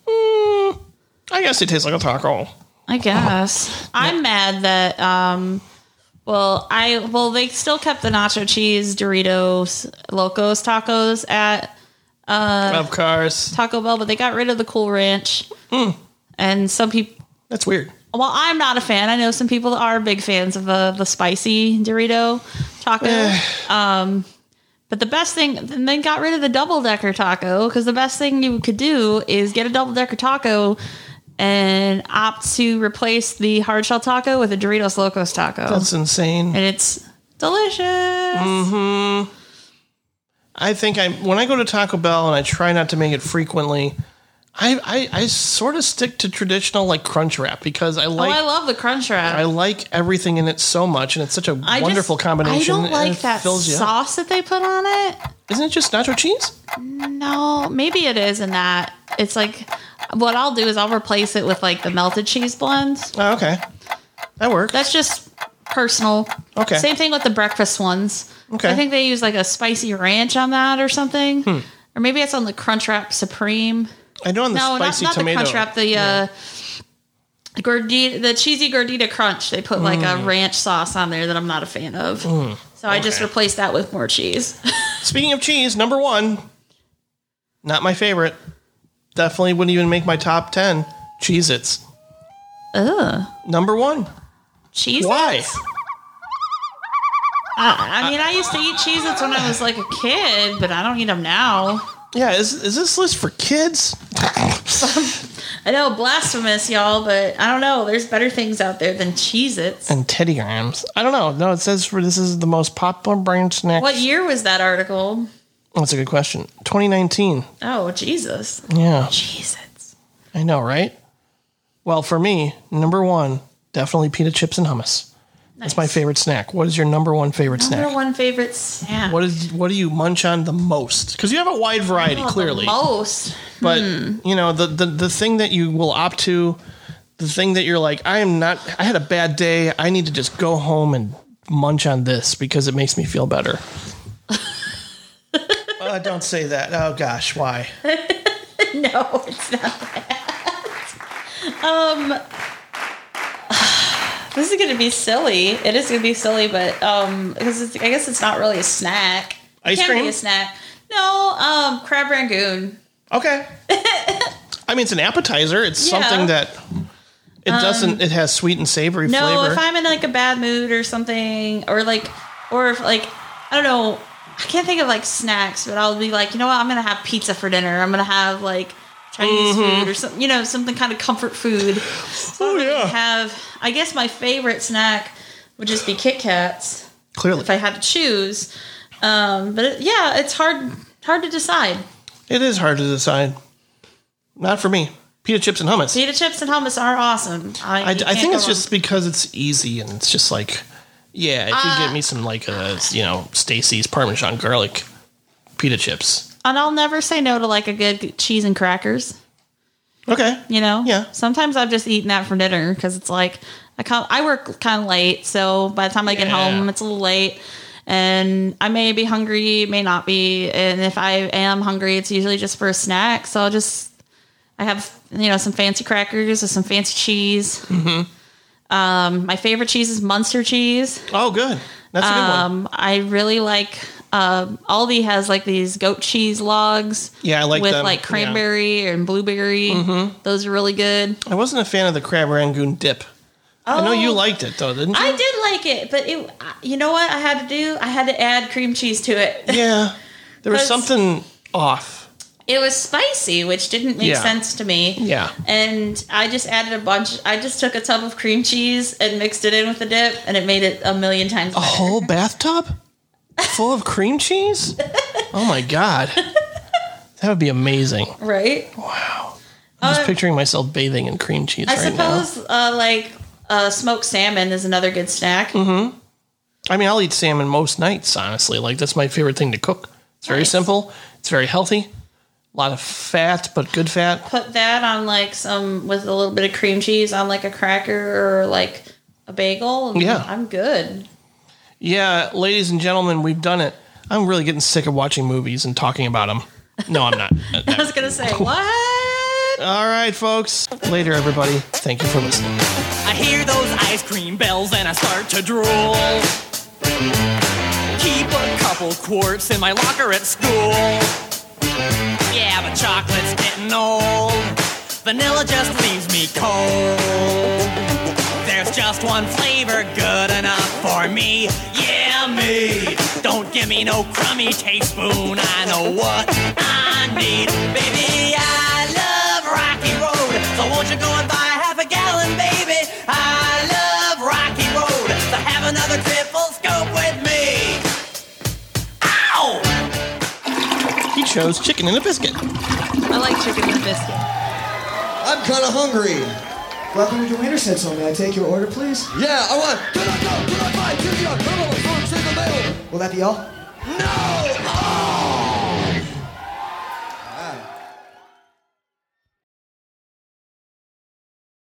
I guess it tastes like a taco. I guess. I'm mad that um well I well they still kept the nacho cheese Doritos Locos tacos at Uh, of course. Taco Bell, but they got rid of the Cool Ranch. Hmm. And some people That's weird. well, I'm not a fan. I know some people are big fans of the the spicy Dorito taco. um, but the best thing, then got rid of the double decker taco because the best thing you could do is get a double decker taco and opt to replace the hard shell taco with a Doritos Locos taco, That's insane. and it's delicious. Mm-hmm. I think I when I go to Taco Bell and I try not to make it frequently, I I, I sort of stick to traditional like Crunchwrap because I oh, like I love the Crunchwrap. I like everything in it so much and it's such a I just- wonderful combination. I don't like that fills you up. sauce that they put on it. Isn't it just nacho cheese? No, maybe it is in that. It's like what I'll do is I'll replace it with like the melted cheese blends. Oh, okay, that works. That's just personal. Okay. Same thing with the breakfast ones. Okay. I think they use like a spicy ranch on that or something. Hmm. Or maybe it's on the Crunchwrap Supreme. I know on the no, not, spicy not the tomato. Crunchwrap. The uh, gordita, the cheesy gordita crunch. They put like Hmm. a ranch sauce on there that I'm not a fan of. So I just okay. replaced that with more cheese. Speaking of cheese, number one, not my favorite. Definitely wouldn't even make my top ten. Cheez Its. Ugh. Number one. Cheese. Why? I, I mean, I used to eat Cheez Its when I was like a kid, but I don't eat them now. Yeah, is, is this list for kids? I know, blasphemous, y'all, but I don't know. There's better things out there than Cheez Its. And Teddy Grahams. I don't know. No, it says for this is the most popular brand snack. What year was that article? That's a good question. 2019. Oh, Jesus. Yeah, Jesus. I know, right? Well, for me, number one, definitely pita chips and hummus. That's my favorite snack. What is your number one favorite Number snack? Number one favorite snack. What is what do you munch on the most? Because you have a wide variety, Oh, the clearly. most. But Hmm. you know the, the the thing that you will opt to, the thing that you're like, I am not. I had a bad day. I need to just go home and munch on this because it makes me feel better. Uh, don't say that. Oh gosh, why? No, it's not that. Um, this is going to be silly. It is going to be silly, but um, because I guess it's not really a snack. It Ice can cream? be a snack. No, um, crab rangoon. Okay. I mean, it's an appetizer. It's Yeah. Something that it doesn't. It has sweet and savory flavor. No, flavor. if I'm in like a bad mood or something, or like, or if like, I don't know, I can't think of like snacks, but I'll be like, you know what, I'm gonna have pizza for dinner. I'm gonna have like Chinese Mm-hmm. food or something, you know, something kind of comfort food. oh yeah. Have I guess my favorite snack would just be Kit Kats Clearly, if I had to choose. Um, but it, yeah, it's hard hard to decide. it is hard to decide. Not for me. Pita chips and hummus. Pita chips and hummus are awesome. I, I, I think it's wrong. just because it's easy and it's just like, yeah, if you Uh, get me some like uh, you know Stacy's Parmesan garlic pita chips. and I'll never say no to like a good cheese and crackers. Okay. You know. Yeah. Sometimes I've just eaten that for dinner because it's like I come I work kind of late, so by the time I get Yeah. home, it's a little late. And I may be hungry, may not be. And if I am hungry, it's usually just for a snack. So I'll just, I have, you know, some fancy crackers with some fancy cheese. Mm-hmm. Um, my favorite cheese is Munster cheese. Oh, good. That's a good one. Um, I really like, um, Aldi has like these goat cheese logs. Yeah, I like with them. like Yeah. cranberry and blueberry. Mhm. Those are really good. I wasn't a fan of the crab rangoon dip. I know you Oh. liked it though, didn't you? I did like it, but it, you know what I had to do? I had to add cream cheese to it. Yeah. There was something off. It was spicy, which didn't make Yeah. sense to me. Yeah. And I just added a bunch. I just took a tub of cream cheese and mixed it in with the dip, and it made it a million times A whole bathtub full of cream cheese? Oh my god. That would be amazing. right? Wow. I'm just Uh, picturing myself bathing in cream cheese I right now. suppose, uh, like uh, smoked salmon is another good snack. Mm-hmm. I mean, I'll eat salmon most nights, honestly. Like, that's my favorite thing to cook. It's very Nice. simple, it's very healthy, a lot of fat, but good fat. Put that on like some with a little bit of cream cheese on like a cracker or like a bagel. Yeah. I'm good. Yeah, ladies and gentlemen, we've done it. I'm really getting sick of watching movies and talking about them. No, I'm not. I was gonna say what? All right, folks. Later, everybody. Thank you for listening. I hear those ice cream bells and I start to drool. Keep a couple quarts in my locker at school. Yeah, but chocolate's getting old. Vanilla just leaves me cold. There's just one flavor good enough for me. Yeah, me. Don't give me no crummy teaspoon. I know what I need. Baby, chose chicken and a biscuit. I like chicken and a biscuit. I'm kind of hungry. Welcome to Wiener Schnitzel. May I take your order, please? Yeah, I want. Will that be all? No! Oh!